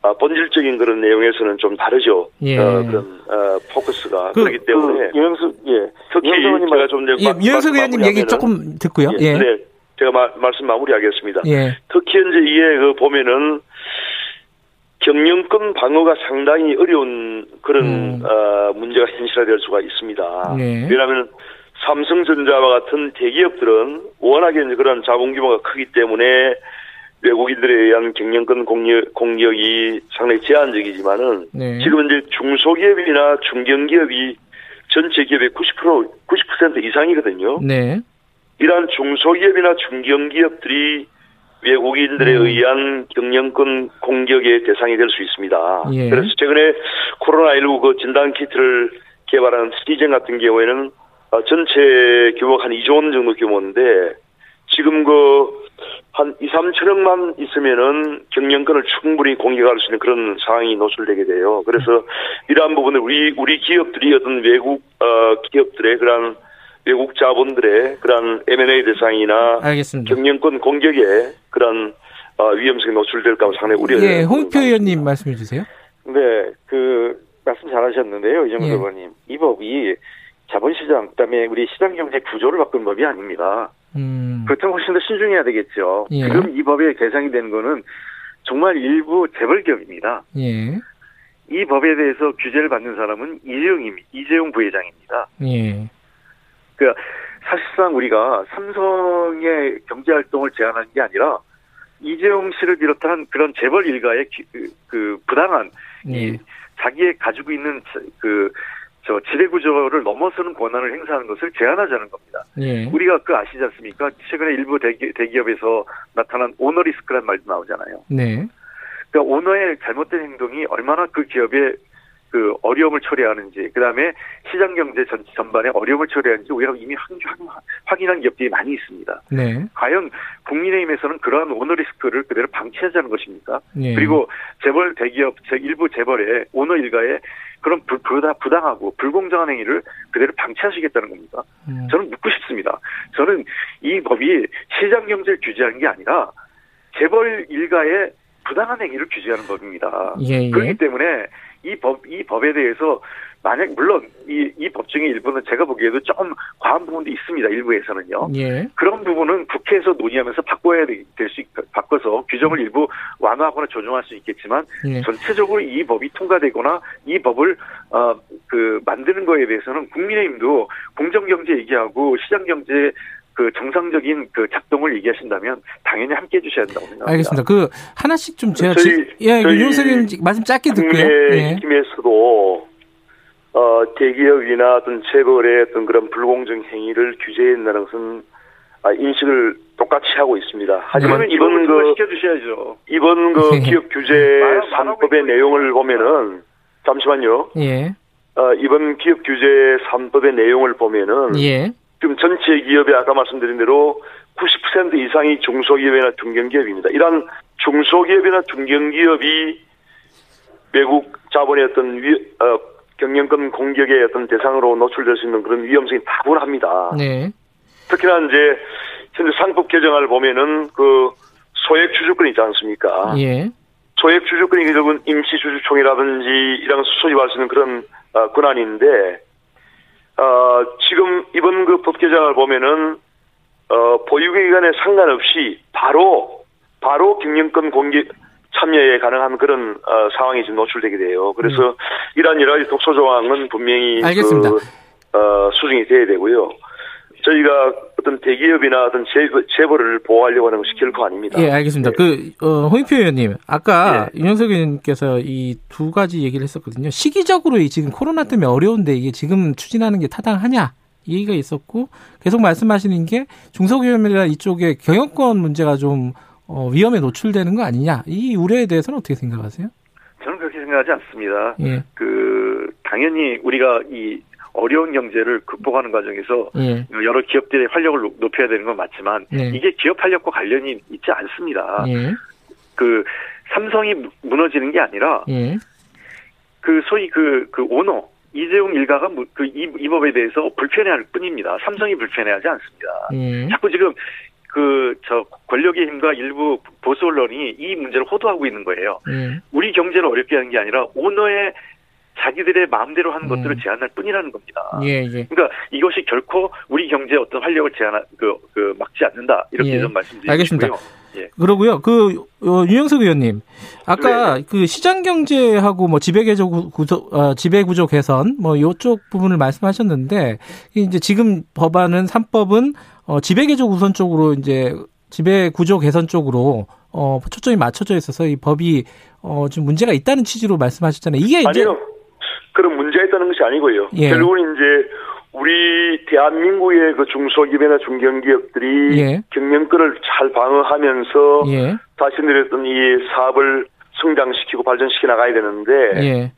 Speaker 8: 아, 본질적인 그런 내용에서는 좀 다르죠. 예. 어, 그런 어, 포커스가 그, 그렇기 때문에
Speaker 9: 그, 이명수 예
Speaker 8: 특히 제가 좀
Speaker 2: 이제 예, 이명수 의원님 얘기 조금 듣고요. 예.
Speaker 8: 예. 네, 제가 마, 말씀 마무리하겠습니다. 예. 특히 이제 이에 그 보면은 경영권 방어가 상당히 어려운 그런 음. 어, 문제가 현실화될 수가 있습니다. 네. 왜냐하면 삼성전자와 같은 대기업들은 워낙에 그런 자본 규모가 크기 때문에 외국인들에 의한 경영권 공격, 공격이 상당히 제한적이지만은 네. 지금 이제 중소기업이나 중견기업이 전체 기업의 90% 90% 이상이거든요. 네. 이러한 중소기업이나 중견기업들이 외국인들에 음. 의한 경영권 공격의 대상이 될 수 있습니다. 예. 그래서 최근에 코로나19 그 진단 키트를 개발한 스티젠 같은 경우에는 어, 전체 규모가 한 2조 원 정도 규모인데 지금 그 한 2, 3천억만 있으면은 경영권을 충분히 공격할 수 있는 그런 상황이 노출되게 돼요. 그래서 이러한 부분을 우리 우리 기업들이 어떤 외국 어 기업들의 그런 외국 자본들의 그런 M&A 대상이나 알겠습니다. 경영권 공격에 그런 어, 위험성이 노출될까 봐 상당히 우려가
Speaker 2: 예, 홍표 의원님 말씀해 주세요.
Speaker 9: 네, 그 말씀 잘하셨는데요, 이정도 예. 의원님. 이 법이 자본시장 그다음에 우리 시장 경제 구조를 바꾼 법이 아닙니다. 음. 그렇다면 훨씬 더 신중해야 되겠죠. 예. 지금 이 법에 개상이 되는 거는 정말 일부 재벌 기업입니다. 예. 이 법에 대해서 규제를 받는 사람은 이재용 이재용 부회장입니다. 예. 그 사실상 우리가 삼성의 경제 활동을 제한하는 게 아니라 이재용 씨를 비롯한 그런 재벌 일가의 그, 그 부당한 네. 이 자기의 가지고 있는 그 저 지배 구조를 넘어서는 권한을 행사하는 것을 제한하자는 겁니다. 네. 우리가 그 아시지 않습니까? 최근에 일부 대기, 대기업에서 나타난 오너 리스크란 말도 나오잖아요. 네. 그러니까 오너의 잘못된 행동이 얼마나 그 기업의 그 어려움을 초래하는지, 그 다음에 시장 경제 전, 전반에 어려움을 초래하는지 우리가 이미 확인한 기업들이 많이 있습니다. 네. 과연 국민의힘에서는 그러한 오너 리스크를 그대로 방치하자는 것입니까? 네. 그리고 재벌 대기업, 일부 재벌의 오너 일가에 그런 불, 부당하고 불공정한 행위를 그대로 방치하시겠다는 겁니까? 음. 저는 묻고 싶습니다. 저는 이 법이 시장 경제를 규제하는 게 아니라 재벌 일가의 부당한 행위를 규제하는 법입니다. 예, 예. 그렇기 때문에 이 법, 이 법에 대해서 만약, 물론 이, 이 법 중에 일부는 제가 보기에도 조금 과한 부분도 있습니다. 일부에서는요. 예. 그런 부분은 국회에서 논의하면서 바꿔야 될 수, 바꿔서 규정을 일부 완화하거나 조정할 수 있겠지만 예. 전체적으로 이 법이 통과되거나 이 법을, 어, 그, 만드는 거에 대해서는 국민의힘도 공정경제 얘기하고 시장경제 그 정상적인 그 작동을 얘기하신다면 당연히 함께 해주셔야 된다고 생각합니다.
Speaker 2: 알겠습니다. 그 하나씩 좀 제가 저희, 예, 윤영석 의원 말씀 짧게 듣고요.
Speaker 8: 예. 힘에서도 어, 대기업이나 어떤 재벌의 어떤 그런 불공정 행위를 규제한다는 것은 아, 인식을 똑같이 하고 있습니다. 하지만 이번 그
Speaker 9: 시켜주셔야죠.
Speaker 8: 이번 그 예. 기업 규제 3법의 내용을 보면은 잠시만요. 예. 어, 이번 기업 규제 3법의 내용을 보면은 예. 지금 전체 기업의 아까 말씀드린 대로 90% 이상이 중소기업이나 중견기업입니다. 이러한 중소기업이나 중견기업이 외국 자본의 어떤 위, 어, 경영권 공격의 어떤 대상으로 노출될 수 있는 그런 위험성이 다분합니다. 네. 특히나 이제 현재 상법 개정을 보면은 그 소액 주주권 있지 않습니까? 예. 소액 주주권이 결국은 임시 주주총이라든지 이런 소집할 수 있는 그런 어, 권한인데 어, 지금 이번 그 법 개정을 보면은 어, 보유기간에 상관없이 바로 바로 경영권 공개 참여에 가능한 그런 어, 상황이 지금 노출되게 돼요. 그래서 음. 이러한 여러 가지 독소 조항은 분명히
Speaker 2: 알겠습니다.
Speaker 8: 그, 어, 수정이 돼야 되고요. 저희가 어떤 대기업이나 어떤 재벌, 을 보호하려고 하는 것이 결코 아닙니다.
Speaker 2: 예, 알겠습니다. 네. 그, 어, 홍익표 의원님, 아까 네. 윤영석 의원님께서 이 두 가지 얘기를 했었거든요. 시기적으로 지금 코로나 때문에 어려운데 이게 지금 추진하는 게 타당하냐? 이 얘기가 있었고, 계속 말씀하시는 게 중소기업이나 이쪽에 경영권 문제가 좀 어, 위험에 노출되는 거 아니냐? 이 우려에 대해서는 어떻게 생각하세요?
Speaker 9: 저는 그렇게 생각하지 않습니다. 예. 그 당연히 우리가 이 어려운 경제를 극복하는 과정에서 예. 여러 기업들의 활력을 높여야 되는 건 맞지만 예. 이게 기업 활력과 관련이 있지 않습니다. 예. 그 삼성이 무너지는 게 아니라 예. 그 소위 그그 그 오너 이재용 일가가 그이 이 법에 대해서 불편해할 뿐입니다. 삼성이 불편해하지 않습니다. 예. 자꾸 지금 그저 권력의 힘과 일부 보수 언론이 이 문제를 호도하고 있는 거예요. 예. 우리 경제를 어렵게 하는 게 아니라 오너의 자기들의 마음대로 하는 음. 것들을 제한할 뿐이라는 겁니다. 예, 예. 그러니까 이것이 결코 우리 경제의 어떤 활력을 제한 그, 그 막지 않는다 이렇게 예. 좀 말씀드리고요.
Speaker 2: 알겠습니다. 예. 그러고요. 그 어, 유영석 의원님, 아까 네. 그 시장 경제하고 뭐 지배 구조 구조 어, 지배 구조 개선 뭐 이쪽 부분을 말씀하셨는데 이제 지금 법안은 3법은 어, 지배 개조 우선 쪽으로 이제 지배 구조 개선 쪽으로 어, 초점이 맞춰져 있어서 이 법이 어, 좀 문제가 있다는 취지로 말씀하셨잖아요. 이게 이제
Speaker 8: 아니요. 그런 문제가 있다는 것이 아니고요. 예. 결국은 이제 우리 대한민국의 그 중소기업이나 중견기업들이 예. 경영권을 잘 방어하면서 예. 자신들의 어떤 이 사업을 성장시키고 발전시켜 나가야 되는데 예.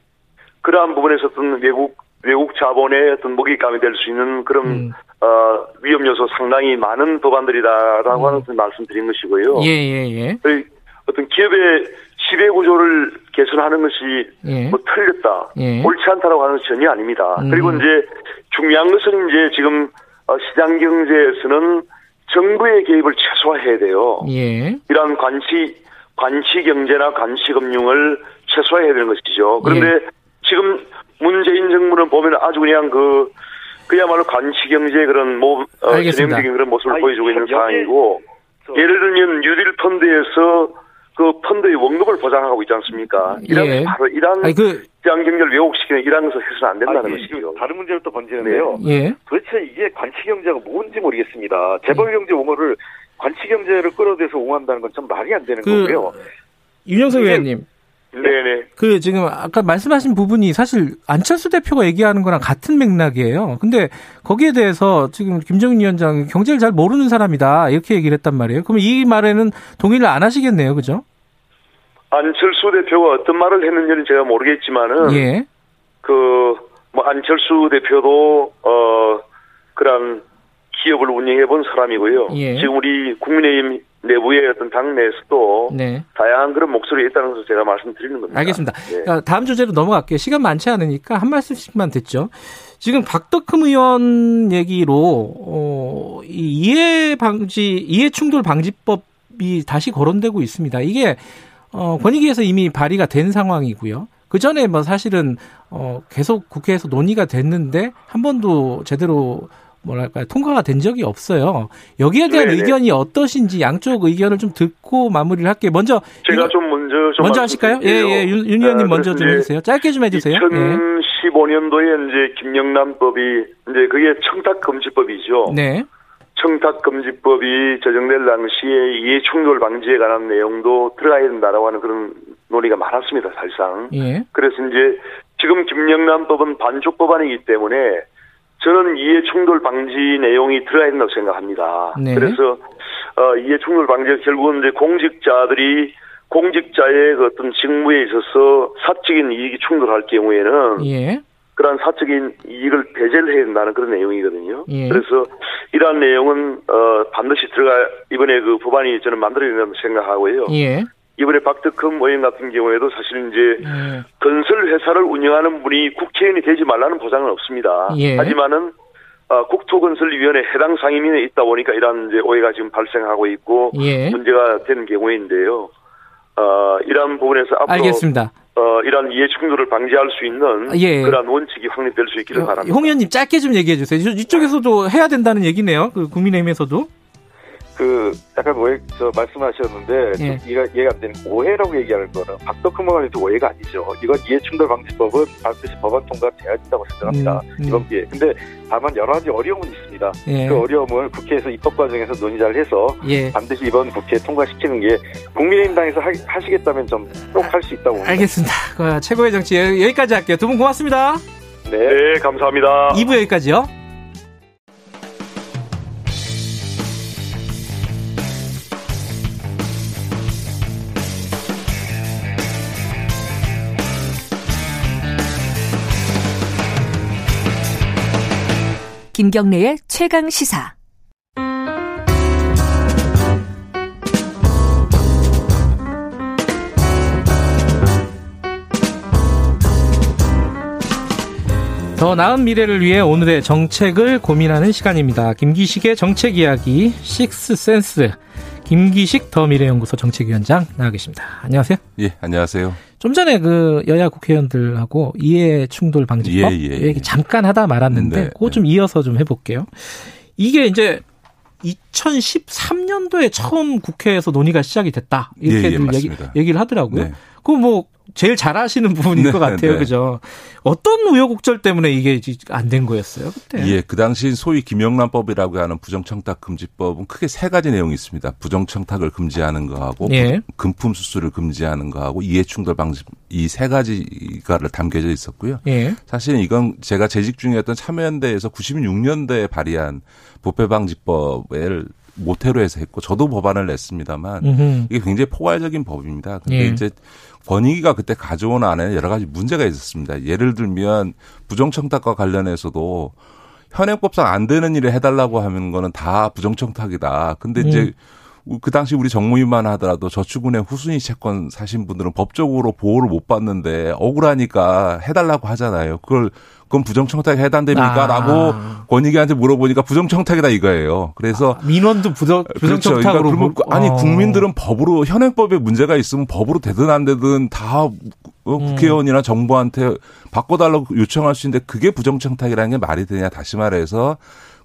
Speaker 8: 그러한 부분에서 어떤 외국 외국 자본의 어떤 먹잇감이 될 수 있는 그런 음. 어, 위험 요소 상당히 많은 법안들이다라고 음. 하는 말씀드린 것이고요.
Speaker 2: 예 예예. 예,
Speaker 8: 예. 어떤 기업의 지배 구조를 개선하는 것이 예. 뭐 틀렸다, 예. 옳지 않다라고 하는 것이 전혀 아닙니다. 음. 그리고 이제 중요한 것은 이제 지금 어, 시장 경제에서는 정부의 개입을 최소화해야 돼요. 예. 이러한 관시 관시 경제나 관시 금융을 최소화해야 되는 것이죠. 그런데 예. 지금 문재인 정부는 보면 아주 그냥 그 그야말로 관시 경제의 그런 모 어, 전형적인 그런 모습을 아니, 보여주고 있는 상황이고 예를 들면 뉴딜 펀드에서 그 펀드의 원금을 보장하고 있지 않습니까? 이런 예. 바로 이런 그 시장 경제를 왜곡시키는 이런 것을 해서는 안 된다는 아니, 것이죠.
Speaker 9: 다른 문제를 또 번지는데요. 네. 예. 도대체 이게 관치 경제가 뭔지 모르겠습니다. 재벌 경제 옹호를 관치 경제를 끌어대서 옹호한다는 건좀 말이 안 되는 그, 거고요.
Speaker 2: 윤영석 의원님. 네네. 그 지금 아까 말씀하신 부분이 사실 안철수 대표가 얘기하는 거랑 같은 맥락이에요. 근데 거기에 대해서 지금 김정인 위원장 경제를 잘 모르는 사람이다 이렇게 얘기를 했단 말이에요. 그럼 이 말에는 동의를 안 하시겠네요, 그죠?
Speaker 8: 안철수 대표가 어떤 말을 했는지는 제가 모르겠지만은 예. 그뭐 안철수 대표도 어 그런 기업을 운영해 본 사람이고요. 예. 지금 우리 국민의힘 내부의 어떤 당내에서도 네. 다양한 그런 목소리가 있다는 것을 제가 말씀드리는 겁니다.
Speaker 2: 알겠습니다. 네. 다음 주제로 넘어갈게요. 시간 많지 않으니까 한 말씀씩만 듣죠. 지금 박덕흠 의원 얘기로 어, 이해 방지 이해 충돌 방지법이 다시 거론되고 있습니다. 이게 어, 권익위에서 이미 발의가 된 상황이고요. 그 전에 뭐 사실은 어, 계속 국회에서 논의가 됐는데 한 번도 제대로 뭐랄까 통과가 된 적이 없어요. 여기에 대한 네네. 의견이 어떠신지 양쪽 의견을 좀 듣고 마무리를 할게요. 먼저
Speaker 8: 제가 좀 먼저 좀
Speaker 2: 먼저 하실까요? 예, 예. 윤, 윤 의원님 아, 먼저 좀 해주세요. 짧게 좀 해주세요.
Speaker 8: 2015년도에 이제 김영란법이 이제 그게 청탁금지법이죠. 네. 청탁금지법이 제정될 당시에 이해충돌 방지에 관한 내용도 들어가야 된다라고 하는 그런 논의가 많았습니다, 사실상. 예. 그래서 이제 지금 김영란법은 반쪽 법안이기 때문에 저는 이해 충돌 방지 내용이 들어야 된다고 생각합니다. 네. 그래서 어, 이해 충돌 방지가 결국은 이제 공직자들이 공직자의 그 어떤 직무에 있어서 사적인 이익이 충돌할 경우에는 예. 그러한 사적인 이익을 배제를 해야 된다는 그런 내용이거든요. 예. 그래서 이러한 내용은 어, 반드시 들어가 이번에 그 법안이 저는 만들어야 된다고 생각하고요. 예. 이번에 박덕흠 의원 같은 경우에도 사실 이제 예. 건설 회사를 운영하는 분이 국회의원이 되지 말라는 보장은 없습니다. 예. 하지만은 어, 국토건설위원회 해당 상임위에 있다 보니까 이러한 이제 오해가 지금 발생하고 있고 예. 문제가 되는 경우인데요. 어, 이러한 부분에서 앞으로
Speaker 2: 알겠습니다.
Speaker 8: 어, 이러한 이해 충돌을 방지할 수 있는 예. 그러한 원칙이 확립될 수 있기를 바랍니다.
Speaker 2: 홍 의원님 짧게 좀 얘기해 주세요. 이쪽에서도 해야 된다는 얘기네요. 그 국민의힘에서도.
Speaker 9: 그 약간 오해 저 말씀하셨는데 예. 이해가 이해가 안 되는 오해라고 얘기하는 거는 박덕흠의원에도 오해가 아니죠. 이건 이해충돌 방지법은 반드시 법안 통과돼야 된다고 생각합니다. 음, 음. 이번 기회. 근데 다만 여러 가지 어려움은 있습니다. 예. 그 어려움을 국회에서 입법 과정에서 논의를 해서 예. 반드시 이번 국회에 통과시키는 게 국민의힘당에서 하, 시겠다면 좀 꼭 할 수 있다고 봅니다.
Speaker 2: 알겠습니다. 그 최고의 정치 여기까지 할게요. 두 분 고맙습니다.
Speaker 8: 네, 네 감사합니다.
Speaker 2: 2부 여기까지요.
Speaker 3: 김경래의 최강 시사.
Speaker 2: 더 나은 미래를 위해 오늘의 정책을 고민하는 시간입니다. 김기식의 정책 이야기 식스센스 김기식 더 미래연구소 정책위원장 나와 계십니다. 안녕하세요.
Speaker 10: 예, 안녕하세요.
Speaker 2: 좀 전에 그 여야 국회의원들하고 이해 충돌 방지법 예, 예, 예. 얘기 잠깐 하다 말았는데 네, 그거 좀 네. 이어서 좀 해볼게요. 이게 이제 2013년도에 처음 국회에서 논의가 시작이 됐다 이렇게 예, 예, 얘기, 얘기를 하더라고요. 네. 그뭐 제일 잘하시는 부분인 네, 것 같아요. 네. 그죠? 어떤 우여곡절 때문에 이게 안 된 거였어요, 그때?
Speaker 10: 예, 그 당시 소위 김영란법이라고 하는 부정청탁 금지법은 크게 세 가지 내용이 있습니다. 부정청탁을 금지하는 거하고 예. 금품 수수를 금지하는 거하고 이해충돌 방지 이 세 가지가를 담겨져 있었고요. 예. 사실 이건 제가 재직 중이었던 참여연대에서 96년도에 발의한 부패방지법을 모태로 해서 했고 저도 법안을 냈습니다만 음흠. 이게 굉장히 포괄적인 법입니다. 근데 예. 이제 권익위가 그때 가져온 안에 여러 가지 문제가 있었습니다. 예를 들면 부정청탁과 관련해서도 현행법상 안 되는 일을 해달라고 하는 거는 다 부정청탁이다. 근데 이제 음. 그 당시 우리 정무위만 하더라도 저축은행 후순위 채권 사신 분들은 법적으로 보호를 못 받는데 억울하니까 해달라고 하잖아요. 그걸 그건 부정청탁에 해당됩니까? 아. 라고 권익위한테 물어보니까 부정청탁이다 이거예요. 그래서
Speaker 2: 아, 민원도 부정, 부정청탁으로
Speaker 10: 그렇죠. 그러니까 아니 어. 국민들은 법으로 현행법에 문제가 있으면 법으로 되든 안 되든 다 어, 음. 국회의원이나 정부한테 바꿔달라고 요청할 수 있는데 그게 부정청탁이라는 게 말이 되냐 다시 말해서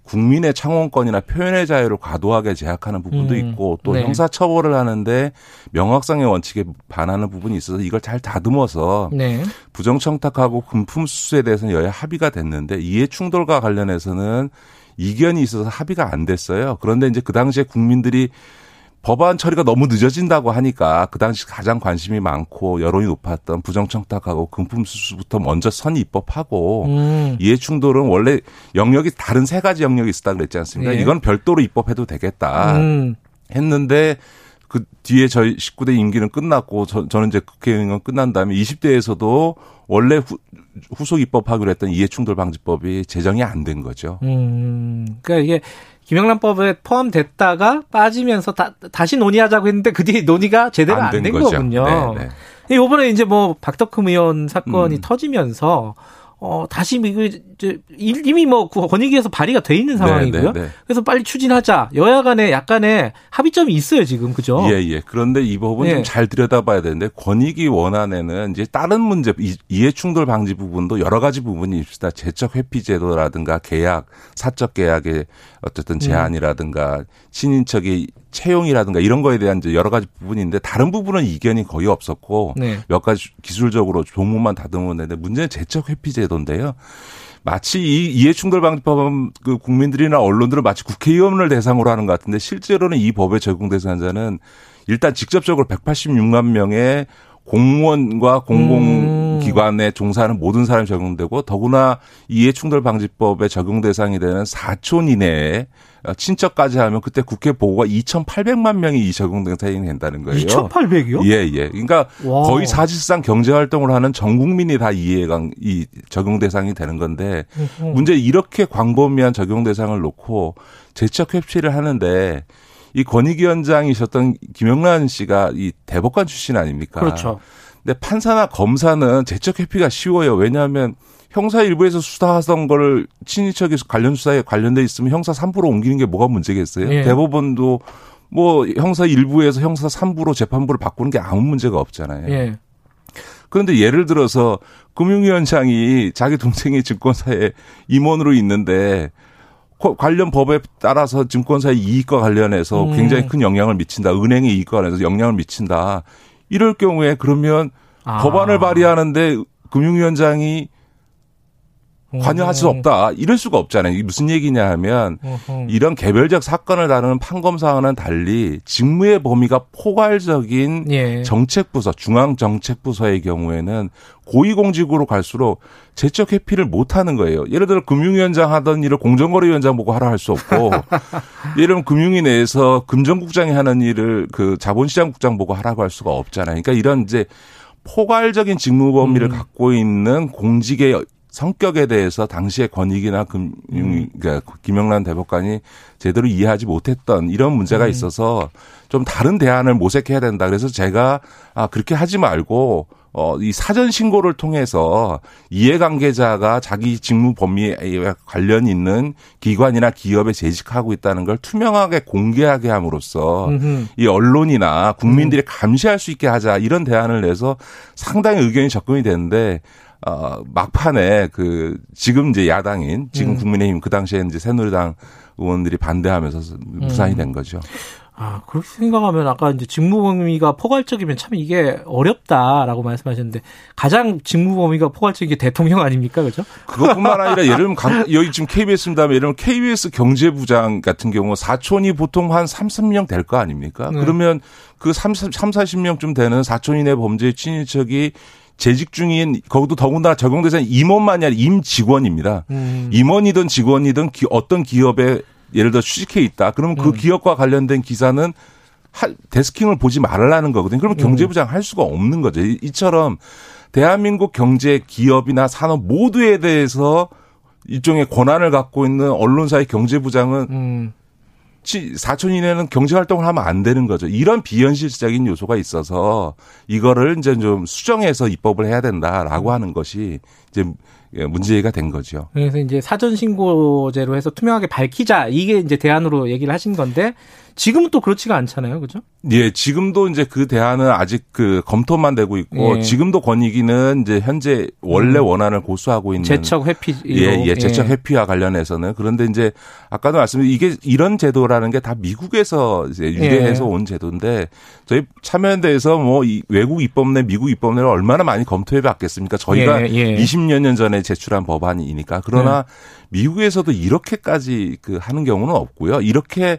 Speaker 10: 국민의 창원권이나 표현의 자유를 과도하게 제약하는 부분도 음. 있고 또 네. 형사 처벌을 하는데 명확성의 원칙에 반하는 부분이 있어서 이걸 잘 다듬어서 네. 부정청탁하고 금품 수수에 대해서는 여야 합의가 됐는데 이해 충돌과 관련해서는 이견이 있어서 합의가 안 됐어요. 그런데 이제 그 당시에 국민들이 법안 처리가 너무 늦어진다고 하니까 그 당시 가장 관심이 많고 여론이 높았던 부정청탁하고 금품수수부터 먼저 선 입법하고 음. 이해충돌은 원래 영역이 다른 세 가지 영역이 있었다 그랬지 않습니까? 네. 이건 별도로 입법해도 되겠다 음. 했는데 그 뒤에 저희 19대 임기는 끝났고 저, 저는 이제 국회의원 끝난 다음에 20대에서도 원래 후, 후속 입법하기로 했던 이해충돌 방지법이 제정이 안 된 거죠.
Speaker 2: 음. 그러니까 이게 김영란법에 포함됐다가 빠지면서 다, 다시 논의하자고 했는데 그 뒤에 논의가 제대로 안된 거군요. 네, 네. 이번에 이제 뭐 박덕흠 의원 사건이 음. 터지면서 어, 다시 뭐 이거 이제 이미 뭐 권익위에서 발의가 돼 있는 상황이고요. 네, 네, 네. 그래서 빨리 추진하자. 여야 간에 약간의 합의점이 있어요, 지금. 그죠?
Speaker 10: 예, 예. 그런데 이 법은 네. 좀잘 들여다봐야 되는데 권익위 원안에는 이제 다른 문제 이해 충돌 방지 부분도 여러 가지 부분이 있습니다. 재적 회피 제도라든가 계약, 사적 계약의 어쨌든 제한이라든가 친인척이 채용이라든가 이런 거에 대한 이제 여러 가지 부분인데 다른 부분은 이견이 거의 없었고 네. 몇 가지 기술적으로 조문만 다듬으면 되는데 문제는 재적 회피 제도인데요. 마치 이 이해충돌 방지법은 그 국민들이나 언론들은 마치 국회의원을 대상으로 하는 것 같은데 실제로는 이 법에 적용 대상자는 일단 직접적으로 186만 명의 공무원과 공공기관에 음. 종사하는 모든 사람이 적용되고 더구나 이해충돌 방지법에 적용 대상이 되는 사촌 이내에 친척까지 하면 그때 국회 보고가 2,800만 명이 이 적용 대상이 된다는 거예요.
Speaker 2: 2,800이요?
Speaker 10: 예, 예. 그러니까 와. 거의 사실상 경제 활동을 하는 전 국민이 다 이해가 이 적용 대상이 되는 건데 문제 이렇게 광범위한 적용 대상을 놓고 재척 회피를 하는데 이 권익위원장이셨던 김영란 씨가 이 대법관 출신 아닙니까?
Speaker 2: 그렇죠.
Speaker 10: 근데 판사나 검사는 재척 회피가 쉬워요. 왜냐하면 형사 일부에서 수사하던 거를 친인척이 관련 수사에 관련돼 있으면 형사 3% 옮기는 게 뭐가 문제겠어요? 예. 대법원도 뭐 형사 1부에서 형사 3부로 재판부를 바꾸는 게 아무 문제가 없잖아요. 예. 그런데 예를 들어서 금융위원장이 자기 동생이 증권사에 임원으로 있는데 관련 법에 따라서 증권사의 이익과 관련해서 음. 굉장히 큰 영향을 미친다. 은행의 이익과 관련해서 영향을 미친다. 이럴 경우에 그러면 아. 법안을 발의하는데 금융위원장이 관여할 수 없다. 이럴 수가 없잖아요. 이게 무슨 얘기냐 하면 이런 개별적 사건을 다루는 판검사와는 달리 직무의 범위가 포괄적인 예. 정책부서, 중앙정책부서의 경우에는 고위공직으로 갈수록 재적 회피를 못 하는 거예요. 예를 들어 금융위원장 하던 일을 공정거래위원장 보고 하라 할 수 없고 예를 들면 금융위 내에서 금전국장이 하는 일을 그 자본시장국장 보고 하라고 할 수가 없잖아요. 그러니까 이런 이제 포괄적인 직무 범위를 음. 갖고 있는 공직의 성격에 대해서 당시의 권익이나 금융, 음. 그러니까 김영란 대법관이 제대로 이해하지 못했던 이런 문제가 음. 있어서 좀 다른 대안을 모색해야 된다. 그래서 제가 아, 그렇게 하지 말고 어, 이 사전 신고를 통해서 이해관계자가 자기 직무 범위에 관련 있는 기관이나 기업에 재직하고 있다는 걸 투명하게 공개하게 함으로써 음흠. 이 언론이나 국민들이 음. 감시할 수 있게 하자 이런 대안을 내서 상당히 의견이 접근이 되는데 어, 막판에 그 지금 이제 야당인 지금 음. 국민의힘 그 당시에 이제 새누리당 의원들이 반대하면서 무산이 음. 된 거죠.
Speaker 2: 아, 그렇게 생각하면 아까 이제 직무 범위가 포괄적이면 참 이게 어렵다라고 말씀하셨는데 가장 직무 범위가 포괄적인 게 대통령 아닙니까? 그죠?
Speaker 10: 그것뿐만 아니라 예를 들면 강, 여기 지금 KBS입니다. 예를 들면 KBS 경제부장 같은 경우 사촌이 보통 한 3, 0명 될 거 아닙니까? 네. 그러면 그 3, 3, 40명쯤 되는 사촌 이내 범죄 친인척이 재직 중인 거기도 더군다나 적용 대상 임원만이 아니라 임직원입니다. 음. 임원이든 직원이든 기, 어떤 기업에 예를 들어 취직해 있다. 그러면 그 음. 기업과 관련된 기사는 하, 데스킹을 보지 말라는 거거든요. 그러면 음. 경제부장 할 수가 없는 거죠. 이 처럼 대한민국 경제 기업이나 산업 모두에 대해서 일종의 권한을 갖고 있는 언론사의 경제부장은 음. 사촌 이내는 경제 활동을 하면 안 되는 거죠. 이런 비현실적인 요소가 있어서 이거를 이제 좀 수정해서 입법을 해야 된다라고 하는 것이 이제 문제가 된 거죠.
Speaker 2: 그래서 이제 사전 신고제로 해서 투명하게 밝히자 이게 이제 대안으로 얘기를 하신 건데 지금은 또 그렇지가 않잖아요. 그죠?
Speaker 10: 예, 지금도 이제 그 대안은 아직 그 검토만 되고 있고 예. 지금도 권익위는 이제 현재 원래 음. 원안을 고수하고 있는
Speaker 2: 재척 회피
Speaker 10: 예, 예, 재척 예. 회피와 관련해서는 그런데 이제 아까도 말씀드린 이게 이런 제도라는 게 다 미국에서 이제 유래해서 예. 온 제도인데 저희 참여연대에서 뭐 외국 입법내, 미국 입법내를 얼마나 많이 검토해 봤겠습니까? 저희가 예, 20년 예. 전에 제출한 법안이니까 그러나 미국에서도 이렇게까지 그 하는 경우는 없고요. 이렇게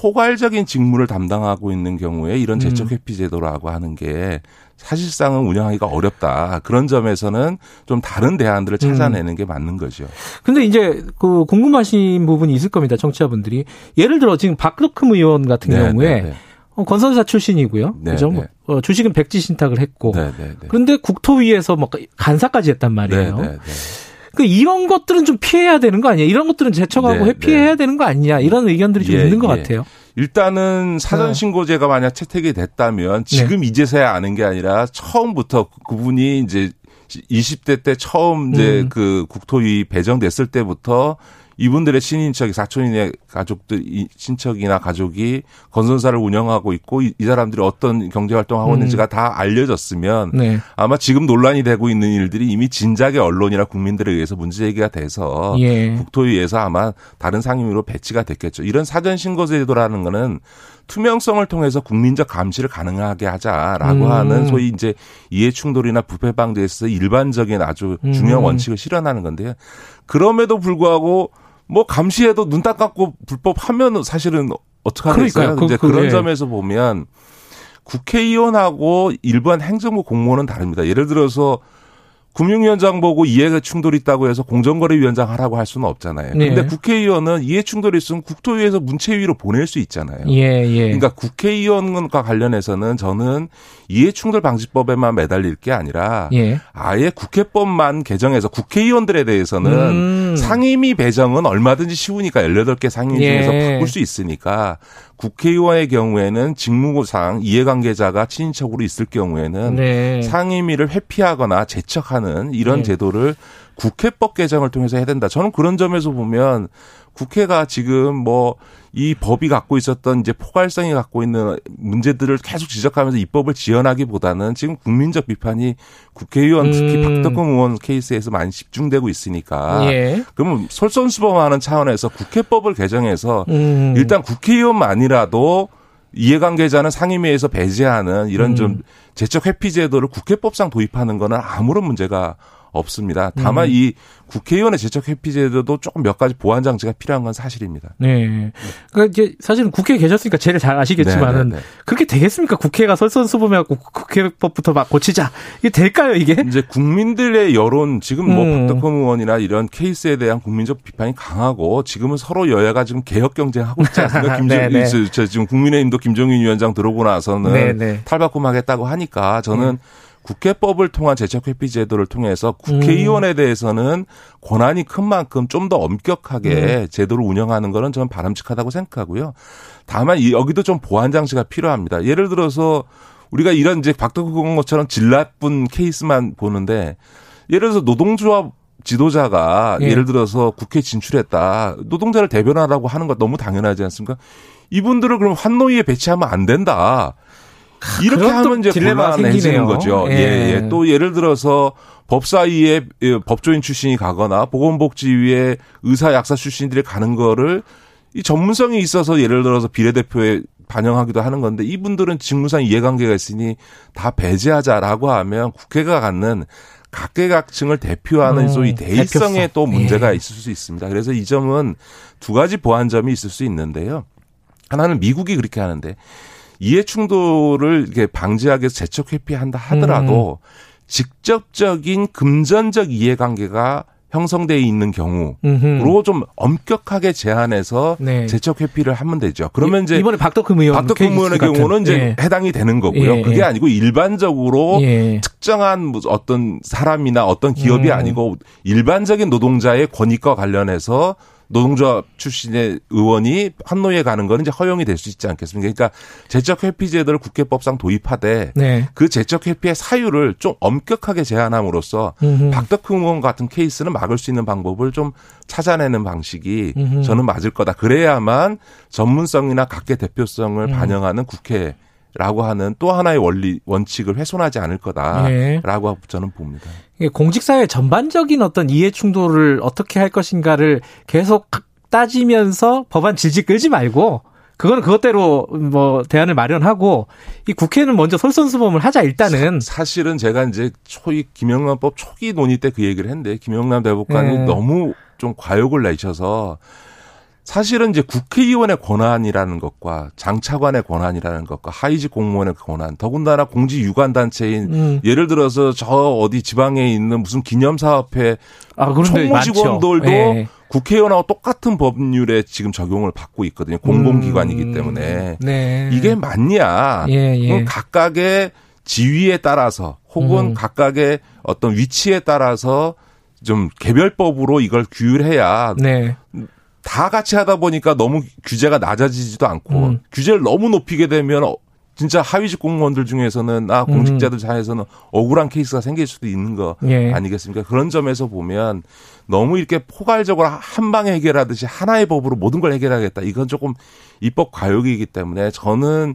Speaker 10: 포괄적인 직무를 담당하고 있는 경우에 이런 음. 회피 제도라고 하는 게 사실상은 운영하기가 어렵다. 그런 점에서는 좀 다른 대안들을 음. 찾아내는 게 맞는 거죠.
Speaker 2: 근데 이제 그 궁금하신 부분이 있을 겁니다. 청취자분들이. 예를 들어 지금 박덕흠 의원 같은 네, 경우에 네, 네. 어, 건설사 출신이고요. 네, 그죠? 네. 어, 주식은 백지 신탁을 했고. 네, 그런데 국토위에서 뭐 간사까지 했단 말이에요. 그 이런 것들은 좀 피해야 되는 거 아니야? 이런 것들은 제척하고 네, 회피해야 네. 되는 거 아니냐? 이런 의견들이 좀 예, 있는 것 예. 같아요.
Speaker 10: 일단은 사전 네. 신고제가 만약 채택이 됐다면 지금 네. 이제서야 아는 게 아니라 처음부터 그분이 이제 20대 때 처음 이제 음. 그 국토위 배정됐을 때부터 이분들의 친인척이 사촌인의 가족들 친척이나 가족이 건설사를 운영하고 있고 이, 이 사람들이 어떤 경제 활동하고 음. 있는지가 다 알려졌으면 네. 아마 지금 논란이 되고 있는 일들이 이미 진작에 언론이나 국민들에 의해서 문제 제기가 돼서 예. 국토위에서 아마 다른 상임위로 배치가 됐겠죠. 이런 사전 신고 제도라는 거는 투명성을 통해서 국민적 감시를 가능하게 하자라고 음. 하는 소위 이제 이해 충돌이나 부패 방지에서 일반적인 아주 중요한 음. 원칙을 실현하는 건데요. 그럼에도 불구하고 뭐 감시해도 눈 딱 감고 불법 하면 사실은 어떡하겠어요? 그, 이제 그, 그런 예. 점에서 보면 국회의원하고 일반 행정부 공무원은 다릅니다. 예를 들어서 금융위원장 보고 이해가 충돌이 있다고 해서 공정거래위원장 하라고 할 수는 없잖아요. 그런데 네. 국회의원은 이해 충돌이 있으면 국토위에서 문체위로 보낼 수 있잖아요. 예, 예. 그러니까 국회의원과 관련해서는 저는 이해 충돌 방지법에만 매달릴 게 아니라 예. 아예 국회법만 개정해서 국회의원들에 대해서는 음. 상임위 배정은 얼마든지 쉬우니까 18개 상임위 중에서 예. 바꿀 수 있으니까 국회의원의 경우에는 직무상 이해관계자가 친인척으로 있을 경우에는 네. 상임위를 회피하거나 제척하는 이런 네. 제도를 국회법 개정을 통해서 해야 된다. 저는 그런 점에서 보면 국회가 지금 뭐 이 법이 갖고 있었던 이제 포괄성이 갖고 있는 문제들을 계속 지적하면서 입법을 지연하기보다는 지금 국민적 비판이 국회의원 특히 음. 박덕흠 의원 케이스에서 많이 집중되고 있으니까 예. 그러면 솔선수범하는 차원에서 국회법을 개정해서 음. 일단 국회의원만이라도 이해관계자는 상임위에서 배제하는 이런 음. 좀 재척 회피 제도를 국회법상 도입하는 거는 아무런 문제가 없습니다. 다만 음. 이 국회의원의 제적 회피 제도도 조금 몇 가지 보완 장치가 필요한 건 사실입니다.
Speaker 2: 네. 그러니까 이제 사실은 국회에 계셨으니까 제일 잘 아시겠지만은 네네네. 네, 네. 그렇게 되겠습니까? 국회가 설선수범해갖고 국회법부터 막 고치자 이게 될까요 이게?
Speaker 10: 이제 국민들의 여론 지금 뭐 음. 박덕흠 의원이나 이런 케이스에 대한 국민적 비판이 강하고 지금은 서로 여야가 지금 개혁 경쟁하고 있지 않습니까? 김정 네, 지금 국민의힘도 김정인 위원장 들어오고 나서는 네네. 탈바꿈하겠다고 하니까 저는. 음. 국회법을 통한 재척회피 제도를 통해서 국회의원에 음. 대해서는 권한이 큰 만큼 좀 더 엄격하게 음. 제도를 운영하는 거는 저는 바람직하다고 생각하고요. 다만 여기도 좀 보완 장치가 필요합니다. 예를 들어서 우리가 이런 이제 박덕훈 것처럼 질 나쁜 케이스만 보는데 예를 들어서 노동조합 지도자가 예. 를 들어서 국회 진출했다. 노동자를 대변하라고 하는 것 너무 당연하지 않습니까? 이분들을 그럼 환노위에 배치하면 안 된다. 이렇게 하면 이제 곤란해지는 거죠. 예. 예, 예. 또 예를 들어서 법사위에 예, 법조인 출신이 가거나 보건복지위에 의사 약사 출신들이 가는 거를 이 전문성이 있어서 예를 들어서 비례대표에 반영하기도 하는 건데 이분들은 직무상 이해관계가 있으니 다 배제하자라고 하면 국회가 갖는 각계각층을 대표하는 음, 소위 대의성에 대표성. 또 문제가 예. 있을 수 있습니다. 그래서 이 점은 두 가지 보완점이 있을 수 있는데요. 하나는 미국이 그렇게 하는데 이해 충돌을 이렇게 방지하기 위해서 재척 회피한다 하더라도 음. 직접적인 금전적 이해관계가 형성돼 있는 경우로 음흠. 좀 엄격하게 제한해서 네. 재척 회피를 하면 되죠. 그러면 이제
Speaker 2: 이번에 박덕흠 의원
Speaker 10: 박덕흠 의원의 경우는 이제 예. 해당이 되는 거고요. 예. 그게 예. 아니고 일반적으로 예. 특정한 어떤 사람이나 어떤 기업이 음. 아니고 일반적인 노동자의 권익과 관련해서 노동조합 출신의 의원이 한노위에 가는 거는 이제 허용이 될 수 있지 않겠습니까? 그러니까 재적 회피 제도를 국회법상 도입하되 네. 그 재적 회피의 사유를 좀 엄격하게 제한함으로써 음흠. 박덕흠 의원 같은 케이스는 막을 수 있는 방법을 좀 찾아내는 방식이 음흠. 저는 맞을 거다. 그래야만 전문성이나 각계 대표성을 음. 반영하는 국회 라고 하는 또 하나의 원리 원칙을 훼손하지 않을 거다라고 네. 저는 봅니다.
Speaker 2: 공직사회 전반적인 어떤 이해 충돌을 어떻게 할 것인가를 계속 따지면서 법안 질질 끌지 말고 그거는 그것대로 뭐 대안을 마련하고 이 국회는 먼저 솔선수범을 하자 일단은
Speaker 10: 사, 실은 제가 이제 초기 김영란법 초기 논의 때 그 얘기를 했는데 김영란 대법관이 네. 너무 좀 과욕을 내셔서 사실은 이제 국회의원의 권한이라는 것과 장차관의 권한이라는 것과 하위직 공무원의 권한, 더군다나 공직 유관 단체인 음. 예를 들어서 저 어디 지방에 있는 무슨 기념사업회 아, 총무 직원들도 네. 국회의원하고 똑같은 법률에 지금 적용을 받고 있거든요. 공공기관이기 음. 때문에 네. 이게 맞냐? 예, 예. 각각의 지위에 따라서 혹은 음. 각각의 어떤 위치에 따라서 좀 개별법으로 이걸 규율해야 네. 다 같이 하다 보니까 너무 규제가 낮아지지도 않고 음. 규제를 너무 높이게 되면 어, 진짜 하위직 공무원들 중에서는 아 공직자들 사이에서는 억울한 케이스가 생길 수도 있는 거 예. 아니겠습니까? 그런 점에서 보면 너무 이렇게 포괄적으로 한 방에 해결하듯이 하나의 법으로 모든 걸 해결하겠다. 이건 조금 입법 과욕이기 때문에 저는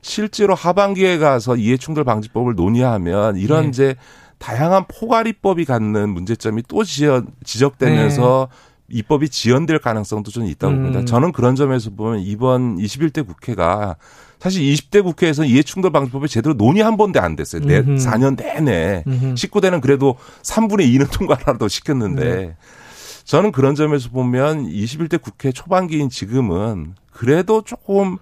Speaker 10: 실제로 하반기에 가서 이해충돌 방지법을 논의하면 이런 예. 이제 다양한 포괄 입법이 갖는 문제점이 또 지적, 지적되면서 네. 입법이 지연될 가능성도 좀 있다고 봅니다. 음. 저는 그런 점에서 보면 이번 21대 국회가 사실 20대 국회에서 이해충돌 방지법이 제대로 논의 한 번도 안 됐어요. 내, 4년 내내. 음흠. 19대는 그래도 3분의 2는 통과라도 시켰는데 네. 저는 그런 점에서 보면 21대 국회 초반기인 지금은 그래도 조금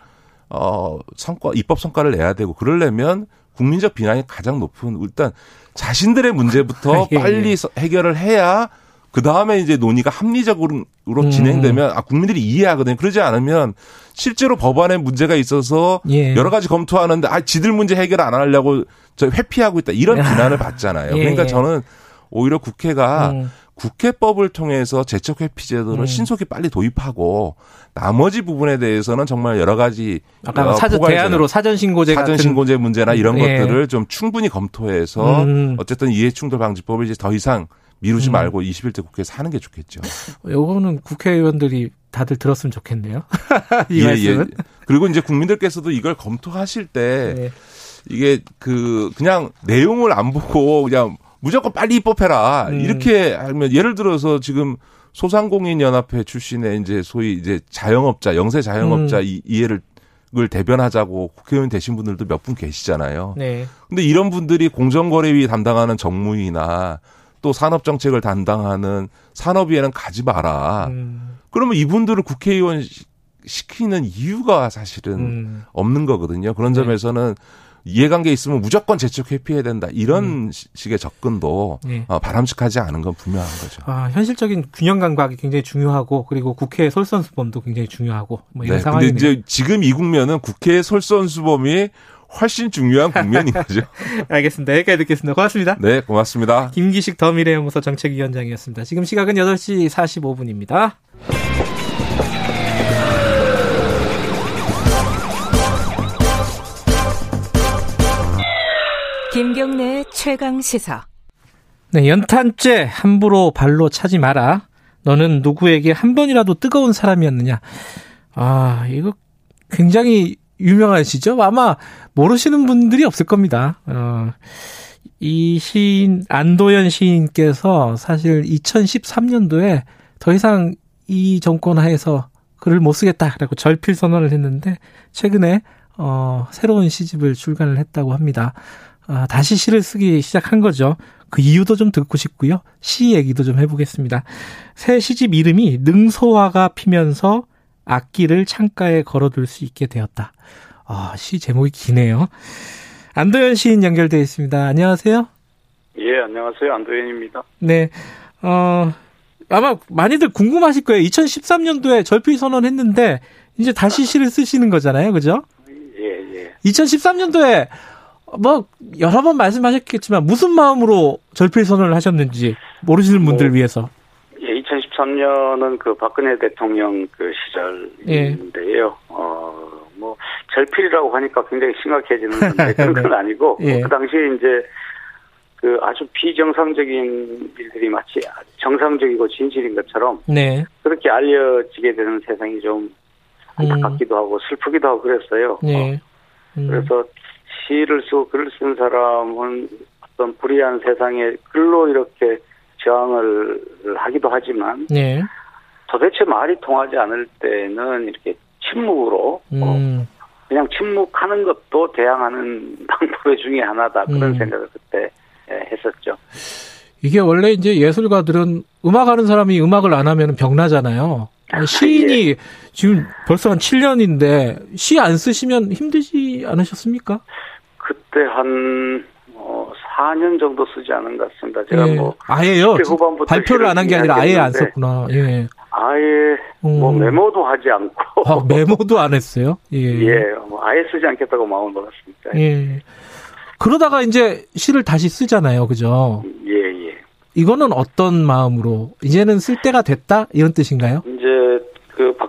Speaker 10: 어 성과 입법 성과를 내야 되고 그러려면 국민적 비난이 가장 높은 일단 자신들의 문제부터 예, 예. 빨리 해결을 해야 그 다음에 이제 논의가 합리적으로 음. 진행되면 아 국민들이 이해하거든요. 그러지 않으면 실제로 법안에 문제가 있어서 예. 여러 가지 검토하는데 아 지들 문제 해결 안 하려고 저 회피하고 있다 이런 비난을 받잖아요. 예. 그러니까 저는 오히려 국회가 음. 국회법을 통해서 재척 회피 제도를 음. 신속히 빨리 도입하고 나머지 부분에 대해서는 정말 여러 가지
Speaker 2: 아까 어, 사전 대안으로 사전 신고제
Speaker 10: 사전 신고제 문제나 이런 예. 것들을 좀 충분히 검토해서 음. 어쨌든 이해 충돌 방지법을 이제 더 이상 미루지 음. 말고 21대 국회에서 하는 게 좋겠죠.
Speaker 2: 요거는 국회의원들이 다들 들었으면 좋겠네요. 이 예, 말씀은. 예.
Speaker 10: 그리고 이제 국민들께서도 이걸 검토하실 때 네. 이게 그 그냥 내용을 안 보고 그냥 무조건 빨리 입법해라 음. 이렇게 하면 예를 들어서 지금 소상공인 연합회 출신의 이제 소위 이제 자영업자 영세 자영업자 음. 이해를 을 대변하자고 국회의원 되신 분들도 몇 분 계시잖아요. 네. 근데 이런 분들이 공정거래위 담당하는 정무위나 또 산업 정책을 담당하는 산업위에는 가지 마라. 음. 그러면 이분들을 국회의원 시키는 이유가 사실은 음. 없는 거거든요. 그런 네. 점에서는 이해관계 있으면 무조건 재촉 회피해야 된다. 이런 음. 식의 접근도 네. 어, 바람직하지 않은 건 분명한 거죠.
Speaker 2: 아, 현실적인 균형 감각이 굉장히 중요하고 그리고 국회 솔선수범도 굉장히 중요하고 뭐 이런 네, 상황이 근데
Speaker 10: 이제 지금 이 국면은 국회 솔선수범이 훨씬 중요한 국면인 거죠.
Speaker 2: 알겠습니다. 여기까지 듣겠습니다. 고맙습니다.
Speaker 10: 네, 고맙습니다.
Speaker 2: 김기식 더미래연구소 정책위원장이었습니다. 지금 시각은 8시 45분입니다.
Speaker 3: 김경래 최강 시사.
Speaker 2: 네, 연탄재 함부로 발로 차지 마라. 너는 누구에게 한 번이라도 뜨거운 사람이었느냐. 아, 이거 굉장히 유명하시죠? 아마 모르시는 분들이 없을 겁니다. 어, 이 시인, 안도현 시인께서 사실 2013년도에 더 이상 이 정권 하에서 글을 못 쓰겠다라고 절필 선언을 했는데 최근에 어, 새로운 시집을 출간을 했다고 합니다. 아, 다시 시를 쓰기 시작한 거죠. 그 이유도 좀 듣고 싶고요. 시 얘기도 좀 해보겠습니다. 새 시집 이름이 능소화가 피면서 악기를 창가에 걸어둘 수 있게 되었다. 아, 시 제목이 기네요. 안도현 시인 연결되어 있습니다. 안녕하세요.
Speaker 11: 예, 안녕하세요. 안도현입니다.
Speaker 2: 네. 어, 아마 많이들 궁금하실 거예요. 2013년도에 절필 선언했는데 이제 다시 시를 쓰시는 거잖아요. 그죠?
Speaker 11: 예, 예.
Speaker 2: 2013년도에 뭐 여러 번 말씀하셨겠지만 무슨 마음으로 절필 선언을 하셨는지 모르시는 분들 뭐, 위해서.
Speaker 11: 예, 2013년은 그 박근혜 대통령 그 시절인데요. 예. 어, 뭐 절필이라고 하니까 굉장히 심각해지는 건데 그런 건 아니고 예. 그 당시에 이제 그 아주 비정상적인 일들이 마치 정상적이고 진실인 것처럼 네. 그렇게 알려지게 되는 세상이 좀 안타깝기도 음. 하고 슬프기도 하고 그랬어요. 네. 어. 음. 그래서 시를 쓰고 글을 쓴 사람은 어떤 불의한 세상에 글로 이렇게 저항을 하기도 하지만 네. 도대체 말이 통하지 않을 때는 이렇게 침묵으로 어, 음. 어, 그냥 침묵하는 것도 대항하는 방법의 중에 하나다 그런 음. 생각을 그때 예, 했었죠.
Speaker 2: 이게 원래 이제 예술가들은 음악하는 사람이 음악을 안 하면 병나잖아요. 시인이 예. 지금 벌써 한 7년인데 시 안 쓰시면 힘들지 않으셨습니까?
Speaker 11: 그때 한 어, 4년 정도 쓰지 않은 것 같습니다. 제가 예. 뭐
Speaker 2: 아예요. 후반부터 발표를 안 한 게 아니라 아예 안 썼구나. 예.
Speaker 11: 아예 뭐 음. 메모도 하지 않고
Speaker 2: 아, 메모도 안 했어요. 예.
Speaker 11: 예. 뭐 아예 쓰지 않겠다고 마음을 먹었습니다.
Speaker 2: 예. 그러다가 이제 시를 다시 쓰잖아요. 그죠?
Speaker 11: 예, 예.
Speaker 2: 이거는 어떤 마음으로 이제는 쓸 때가 됐다 이런 뜻인가요?
Speaker 11: 이제 그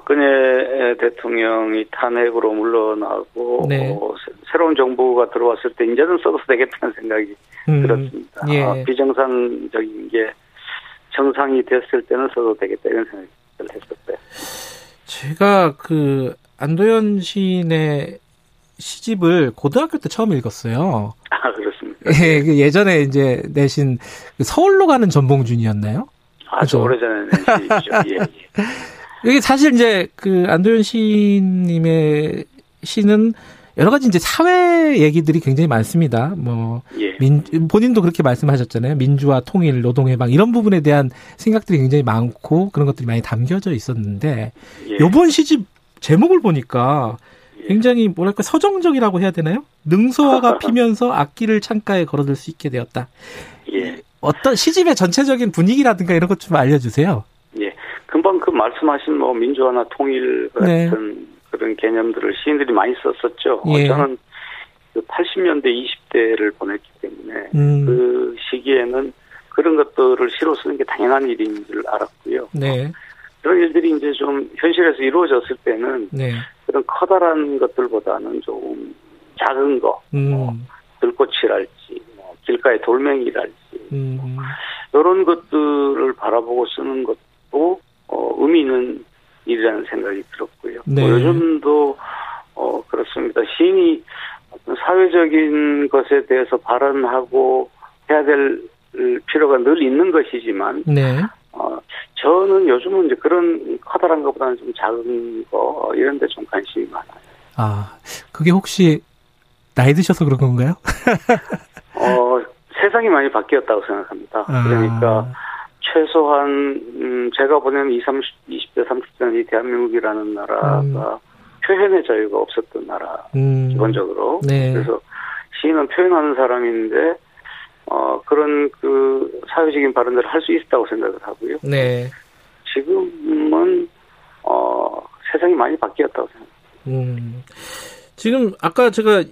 Speaker 11: 박근혜 대통령이 탄핵으로 물러나고 네. 어, 새로운 정부가 들어왔을 때 이제는 써도 되겠다는 생각이 음, 들었습니다. 예. 아, 비정상적인 게 정상이 됐을 때는 써도 되겠다 이런 생각을 했었어요.
Speaker 2: 제가 그 안도현 시인의 시집을 고등학교 때 처음 읽었어요.
Speaker 11: 아 그렇습니까?
Speaker 2: 예, 그 예전에 이제 내신 그 서울로 가는 전봉준이었나요?
Speaker 11: 아주 오래전에 낸 시죠. 예, 예.
Speaker 2: 이게 사실 이제 그 안도현 시님의 시는 여러 가지 이제 사회 얘기들이 굉장히 많습니다. 뭐 예. 민, 본인도 그렇게 말씀하셨잖아요. 민주화, 통일, 노동 해방 이런 부분에 대한 생각들이 굉장히 많고 그런 것들이 많이 담겨져 있었는데 예. 요번 시집 제목을 보니까 예. 굉장히 뭐랄까 서정적이라고 해야 되나요? 능소화가 피면서 악기를 창가에 걸어둘 수 있게 되었다. 예. 어떤 시집의 전체적인 분위기라든가 이런 것 좀 알려주세요.
Speaker 11: 그 말씀하신 뭐 민주화나 통일 네. 같은 네. 그런 개념들을 시인들이 많이 썼었죠. 예. 저는 그 80년대 20대를 보냈기 때문에 음. 그 시기에는 그런 것들을 시로 쓰는 게 당연한 일인 줄 알았고요. 네. 그런 일들이 이제 좀 현실에서 이루어졌을 때는 네. 그런 커다란 것들보다는 좀 작은 거, 음. 뭐 들꽃이랄지, 뭐 길가의 돌멩이랄지, 음. 뭐 이런 것들을 바라보고 쓰는 것도 어, 의미는 일이라는 생각이 들었고요. 네. 뭐 요즘도 어 그렇습니다. 시인이 어떤 사회적인 것에 대해서 발언하고 해야 될 필요가 늘 있는 것이지만 네. 어, 저는 요즘은 이제 그런 커다란 것보다는 좀 작은 거 이런 데 좀 관심이 많아요.
Speaker 2: 아, 그게 혹시 나이 드셔서 그런 건가요?
Speaker 11: 어, 세상이 많이 바뀌었다고 생각합니다. 아. 그러니까 최소한 음, 제가 보낸 20, 30, 20대, 30대는 이 대한민국이라는 나라가 음. 표현의 자유가 없었던 나라 음. 기본적으로. 네. 그래서 시인은 표현하는 사람인데 어, 그런 그 사회적인 발언들을 할 수 있다고 생각을 하고요. 네. 지금은 어, 세상이 많이 바뀌었다고 생각합니다. 음.
Speaker 2: 지금 아까 제가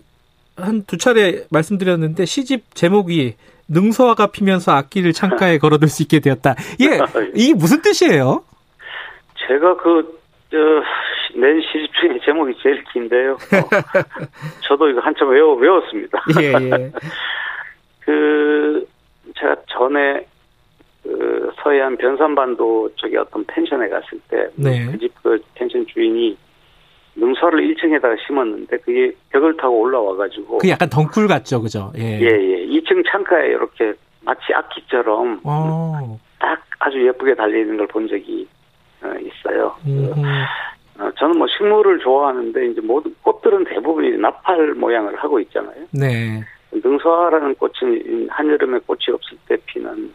Speaker 2: 한 두 차례 말씀드렸는데 시집 제목이 능소화가 피면서 악기를 창가에 걸어둘 수 있게 되었다. 예, 이게 무슨 뜻이에요?
Speaker 11: 제가 그, 저, 낸 시집 중에 제목이 제일 긴데요. 어, 저도 이거 한참 외워, 외웠습니다. 예, 예. 그 제가 전에 그 서해안 변산반도 쪽에 어떤 펜션에 갔을 때그 네. 그 펜션 주인이 능서를 1층에다가 심었는데 그게 벽을 타고 올라와 가지고
Speaker 2: 그 약간 덩굴 같죠, 그죠?
Speaker 11: 예. 예, 예. 2층 창가에 이렇게 마치 악기처럼 오. 어. 딱 아주 예쁘게 달려 있는 걸 본 적이 어, 있어요. 음. 어, 저는 뭐 식물을 좋아하는데 이제 모든 꽃들은 대부분이 나팔 모양을 하고 있잖아요. 네. 능소화라는 꽃은 한여름에 꽃이 없을 때 피는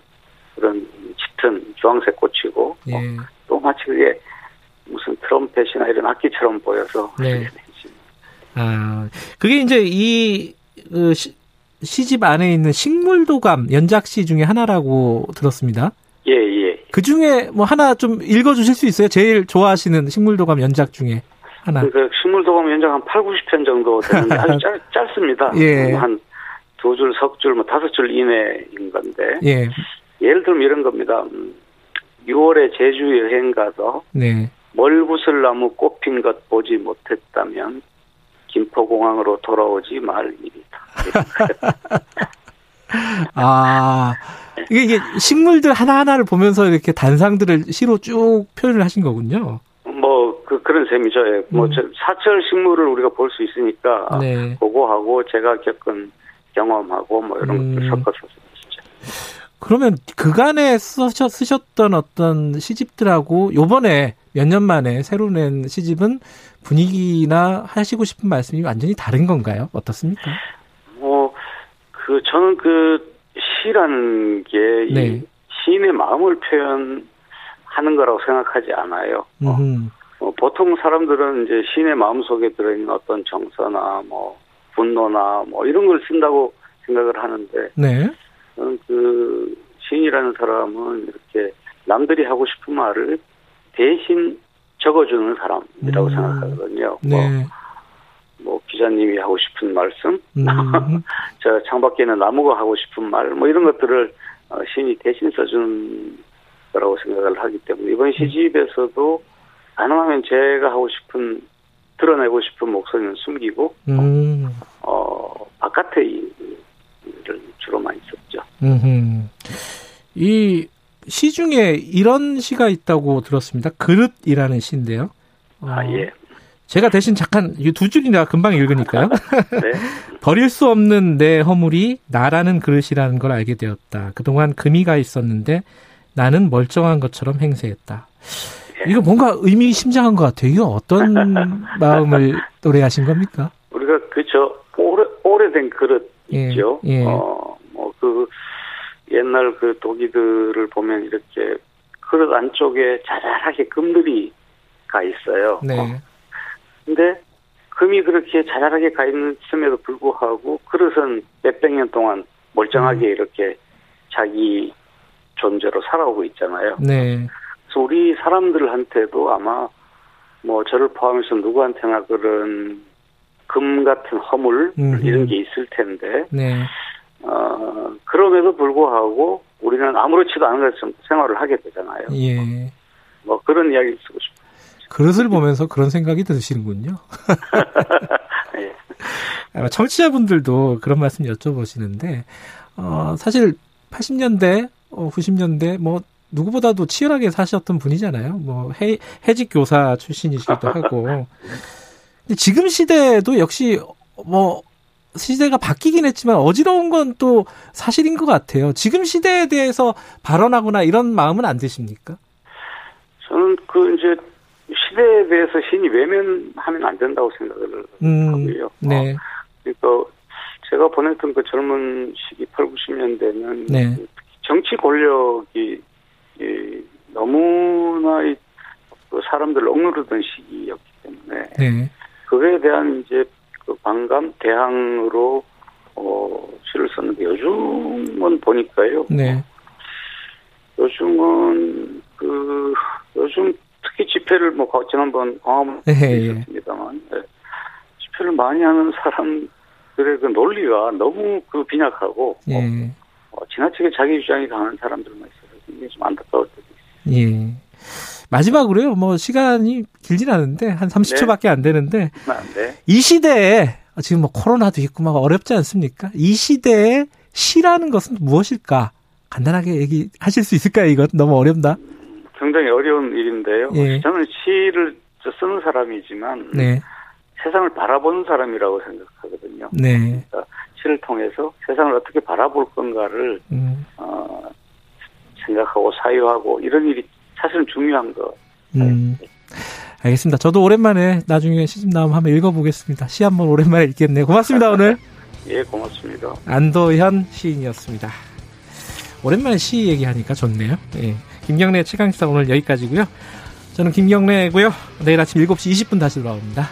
Speaker 11: 그런 짙은 주황색 꽃이고 예. 어, 또 마치 그게 무슨 트럼펫이나 이런 악기처럼 보여서 네.
Speaker 2: 아 그게 이제 이 그, 시, 시집 안에 있는 식물도감 연작시 중에 하나라고 들었습니다.
Speaker 11: 예, 예.
Speaker 2: 그 중에 뭐 하나 좀 읽어주실 수 있어요? 제일 좋아하시는 식물도감 연작 중에 하나.
Speaker 11: 그 식물도감 연작 한 8, 90편 정도 되는데 아주 짧, 짧습니다. 예. 한 두 줄, 석 줄, 뭐 다섯 줄 이내인 건데. 예. 예를 들면 이런 겁니다. 6월에 음, 제주 여행 가서 네. 멀구슬 나무 꽃핀 것 보지 못했다면 김포공항으로 돌아오지 말 일이다.
Speaker 2: 아, 이게, 이게 식물들 하나하나를 보면서 이렇게 단상들을 시로 쭉 표현을 하신 거군요.
Speaker 11: 뭐, 그, 그런 셈이죠. 예. 뭐, 음. 사철 식물을 우리가 볼 수 있으니까, 네. 그거하고 제가 겪은 경험하고 뭐 이런 음. 것들 섞어서 진짜.
Speaker 2: 그러면 그간에 쓰셨, 쓰셨던 어떤 시집들하고 요번에 몇 년 만에 새로 낸 시집은 분위기나 하시고 싶은 말씀이 완전히 다른 건가요? 어떻습니까?
Speaker 11: 뭐, 그, 저는 그 시라는 게 네. 시인의 마음을 표현하는 거라고 생각하지 않아요. 어, 어, 보통 사람들은 이제 시인의 마음 속에 들어있는 어떤 정서나 뭐 분노나 뭐 이런 걸 쓴다고 생각을 하는데 네. 저는 그 시인이라는 사람은 이렇게 남들이 하고 싶은 말을 대신 적어주는 사람이라고 음. 생각하거든요. 뭐 네. 뭐, 뭐 기자님이 하고 싶은 말씀, 음. 저 창밖에 있는 나무가 하고 싶은 말, 뭐 이런 것들을 어, 시인이 대신 써주는 거라고 생각을 하기 때문에 이번 시집에서도 가능하면 제가 하고 싶은 드러내고 싶은 목소리는 숨기고 음. 어 바깥에 일을 주로 많이 썼죠.
Speaker 2: 이 시 중에 이런 시가 있다고 들었습니다. 그릇이라는 시인데요.
Speaker 11: 어, 아 예.
Speaker 2: 제가 대신 잠깐 두 줄이나 금방 읽으니까요. 네. 버릴 수 없는 내 허물이 나라는 그릇이라는 걸 알게 되었다. 그동안 금이가 있었는데 나는 멀쩡한 것처럼 행세했다. 이거 뭔가 의미심장한 것 같아요. 이거 어떤 마음을 노래하신 겁니까?
Speaker 11: 우리가 그죠 오래 오래된 그릇 예, 있죠. 예. 어 뭐 그 옛날 그 독이들을 보면 이렇게 그릇 안쪽에 자잘하게 금들이 가 있어요. 네. 어. 근데 금이 그렇게 자잘하게 가 있음에도 불구하고 그릇은 몇백 년 동안 멀쩡하게 음. 이렇게 자기 존재로 살아오고 있잖아요. 네. 그래서 우리 사람들한테도 아마 뭐 저를 포함해서 누구한테나 그런 금 같은 허물 음흠. 이런 게 있을 텐데 네. 어 그럼에도 불구하고 우리는 아무렇지도 않은 것처럼 생활을 하게 되잖아요. 예. 뭐 그런 이야기를 쓰고 싶어요.
Speaker 2: 그릇을 보면서 그런 생각이 드시는군요. 예. 아마 청취자분들도 그런 말씀 여쭤보시는데 어 사실 80년대, 어, 90년대 뭐 누구보다도 치열하게 사셨던 분이잖아요. 뭐 해, 해직 교사 출신이시기도 하고. 근데 지금 시대도 역시 뭐 시대가 바뀌긴 했지만 어지러운 건 또 사실인 것 같아요. 지금 시대에 대해서 발언하거나 이런 마음은 안 드십니까?
Speaker 11: 저는 그 이제 시대에 대해서 신이 외면하면 안 된다고 생각을 음, 하고요. 네. 어, 그러니까 제가 보냈던 그 젊은 시기 8, 90년대는 네. 정치 권력이 이, 너무나 이, 그 사람들을 억누르던 시기였기 때문에 네. 그에 대한 이제 그 반감 대항으로 어 시를 썼는데 요즘은 보니까요. 네. 요즘은 그 요즘 특히 집회를 뭐 지난번 광화문 네, 있었습니다만 네. 집회를 많이 하는 사람들의 그 논리가 너무 그 빈약하고 예. 어, 지나치게 자기 주장이 강한 사람들만 있어서 굉장히 좀 안타까울 때도 있어요. 예.
Speaker 2: 마지막으로요. 뭐 시간이 길진 않은데 한 30초밖에 네. 안 되는데 아, 네. 이 시대에 지금 뭐 코로나도 있고 막 어렵지 않습니까? 이 시대에 시라는 것은 무엇일까? 간단하게 얘기하실 수 있을까요? 이것 너무 어렵다.
Speaker 11: 굉장히 어려운 일인데요. 예. 저는 시를 쓰는 사람이지만 네. 세상을 바라보는 사람이라고 생각하거든요. 네. 그러니까 시를 통해서 세상을 어떻게 바라볼 건가를 음. 어, 생각하고 사유하고 이런 일이 사실은 중요한 거. 음.
Speaker 2: 알겠습니다. 저도 오랜만에 나중에 시집 나오면 한번 읽어보겠습니다. 시 한번 오랜만에 읽겠네요. 고맙습니다, 오늘.
Speaker 11: 예, 고맙습니다.
Speaker 2: 안도현 시인이었습니다. 오랜만에 시 얘기하니까 좋네요. 예. 김경래 최강시사 오늘 여기까지고요. 저는 김경래고요. 내일 아침 7시 20분 다시 돌아옵니다.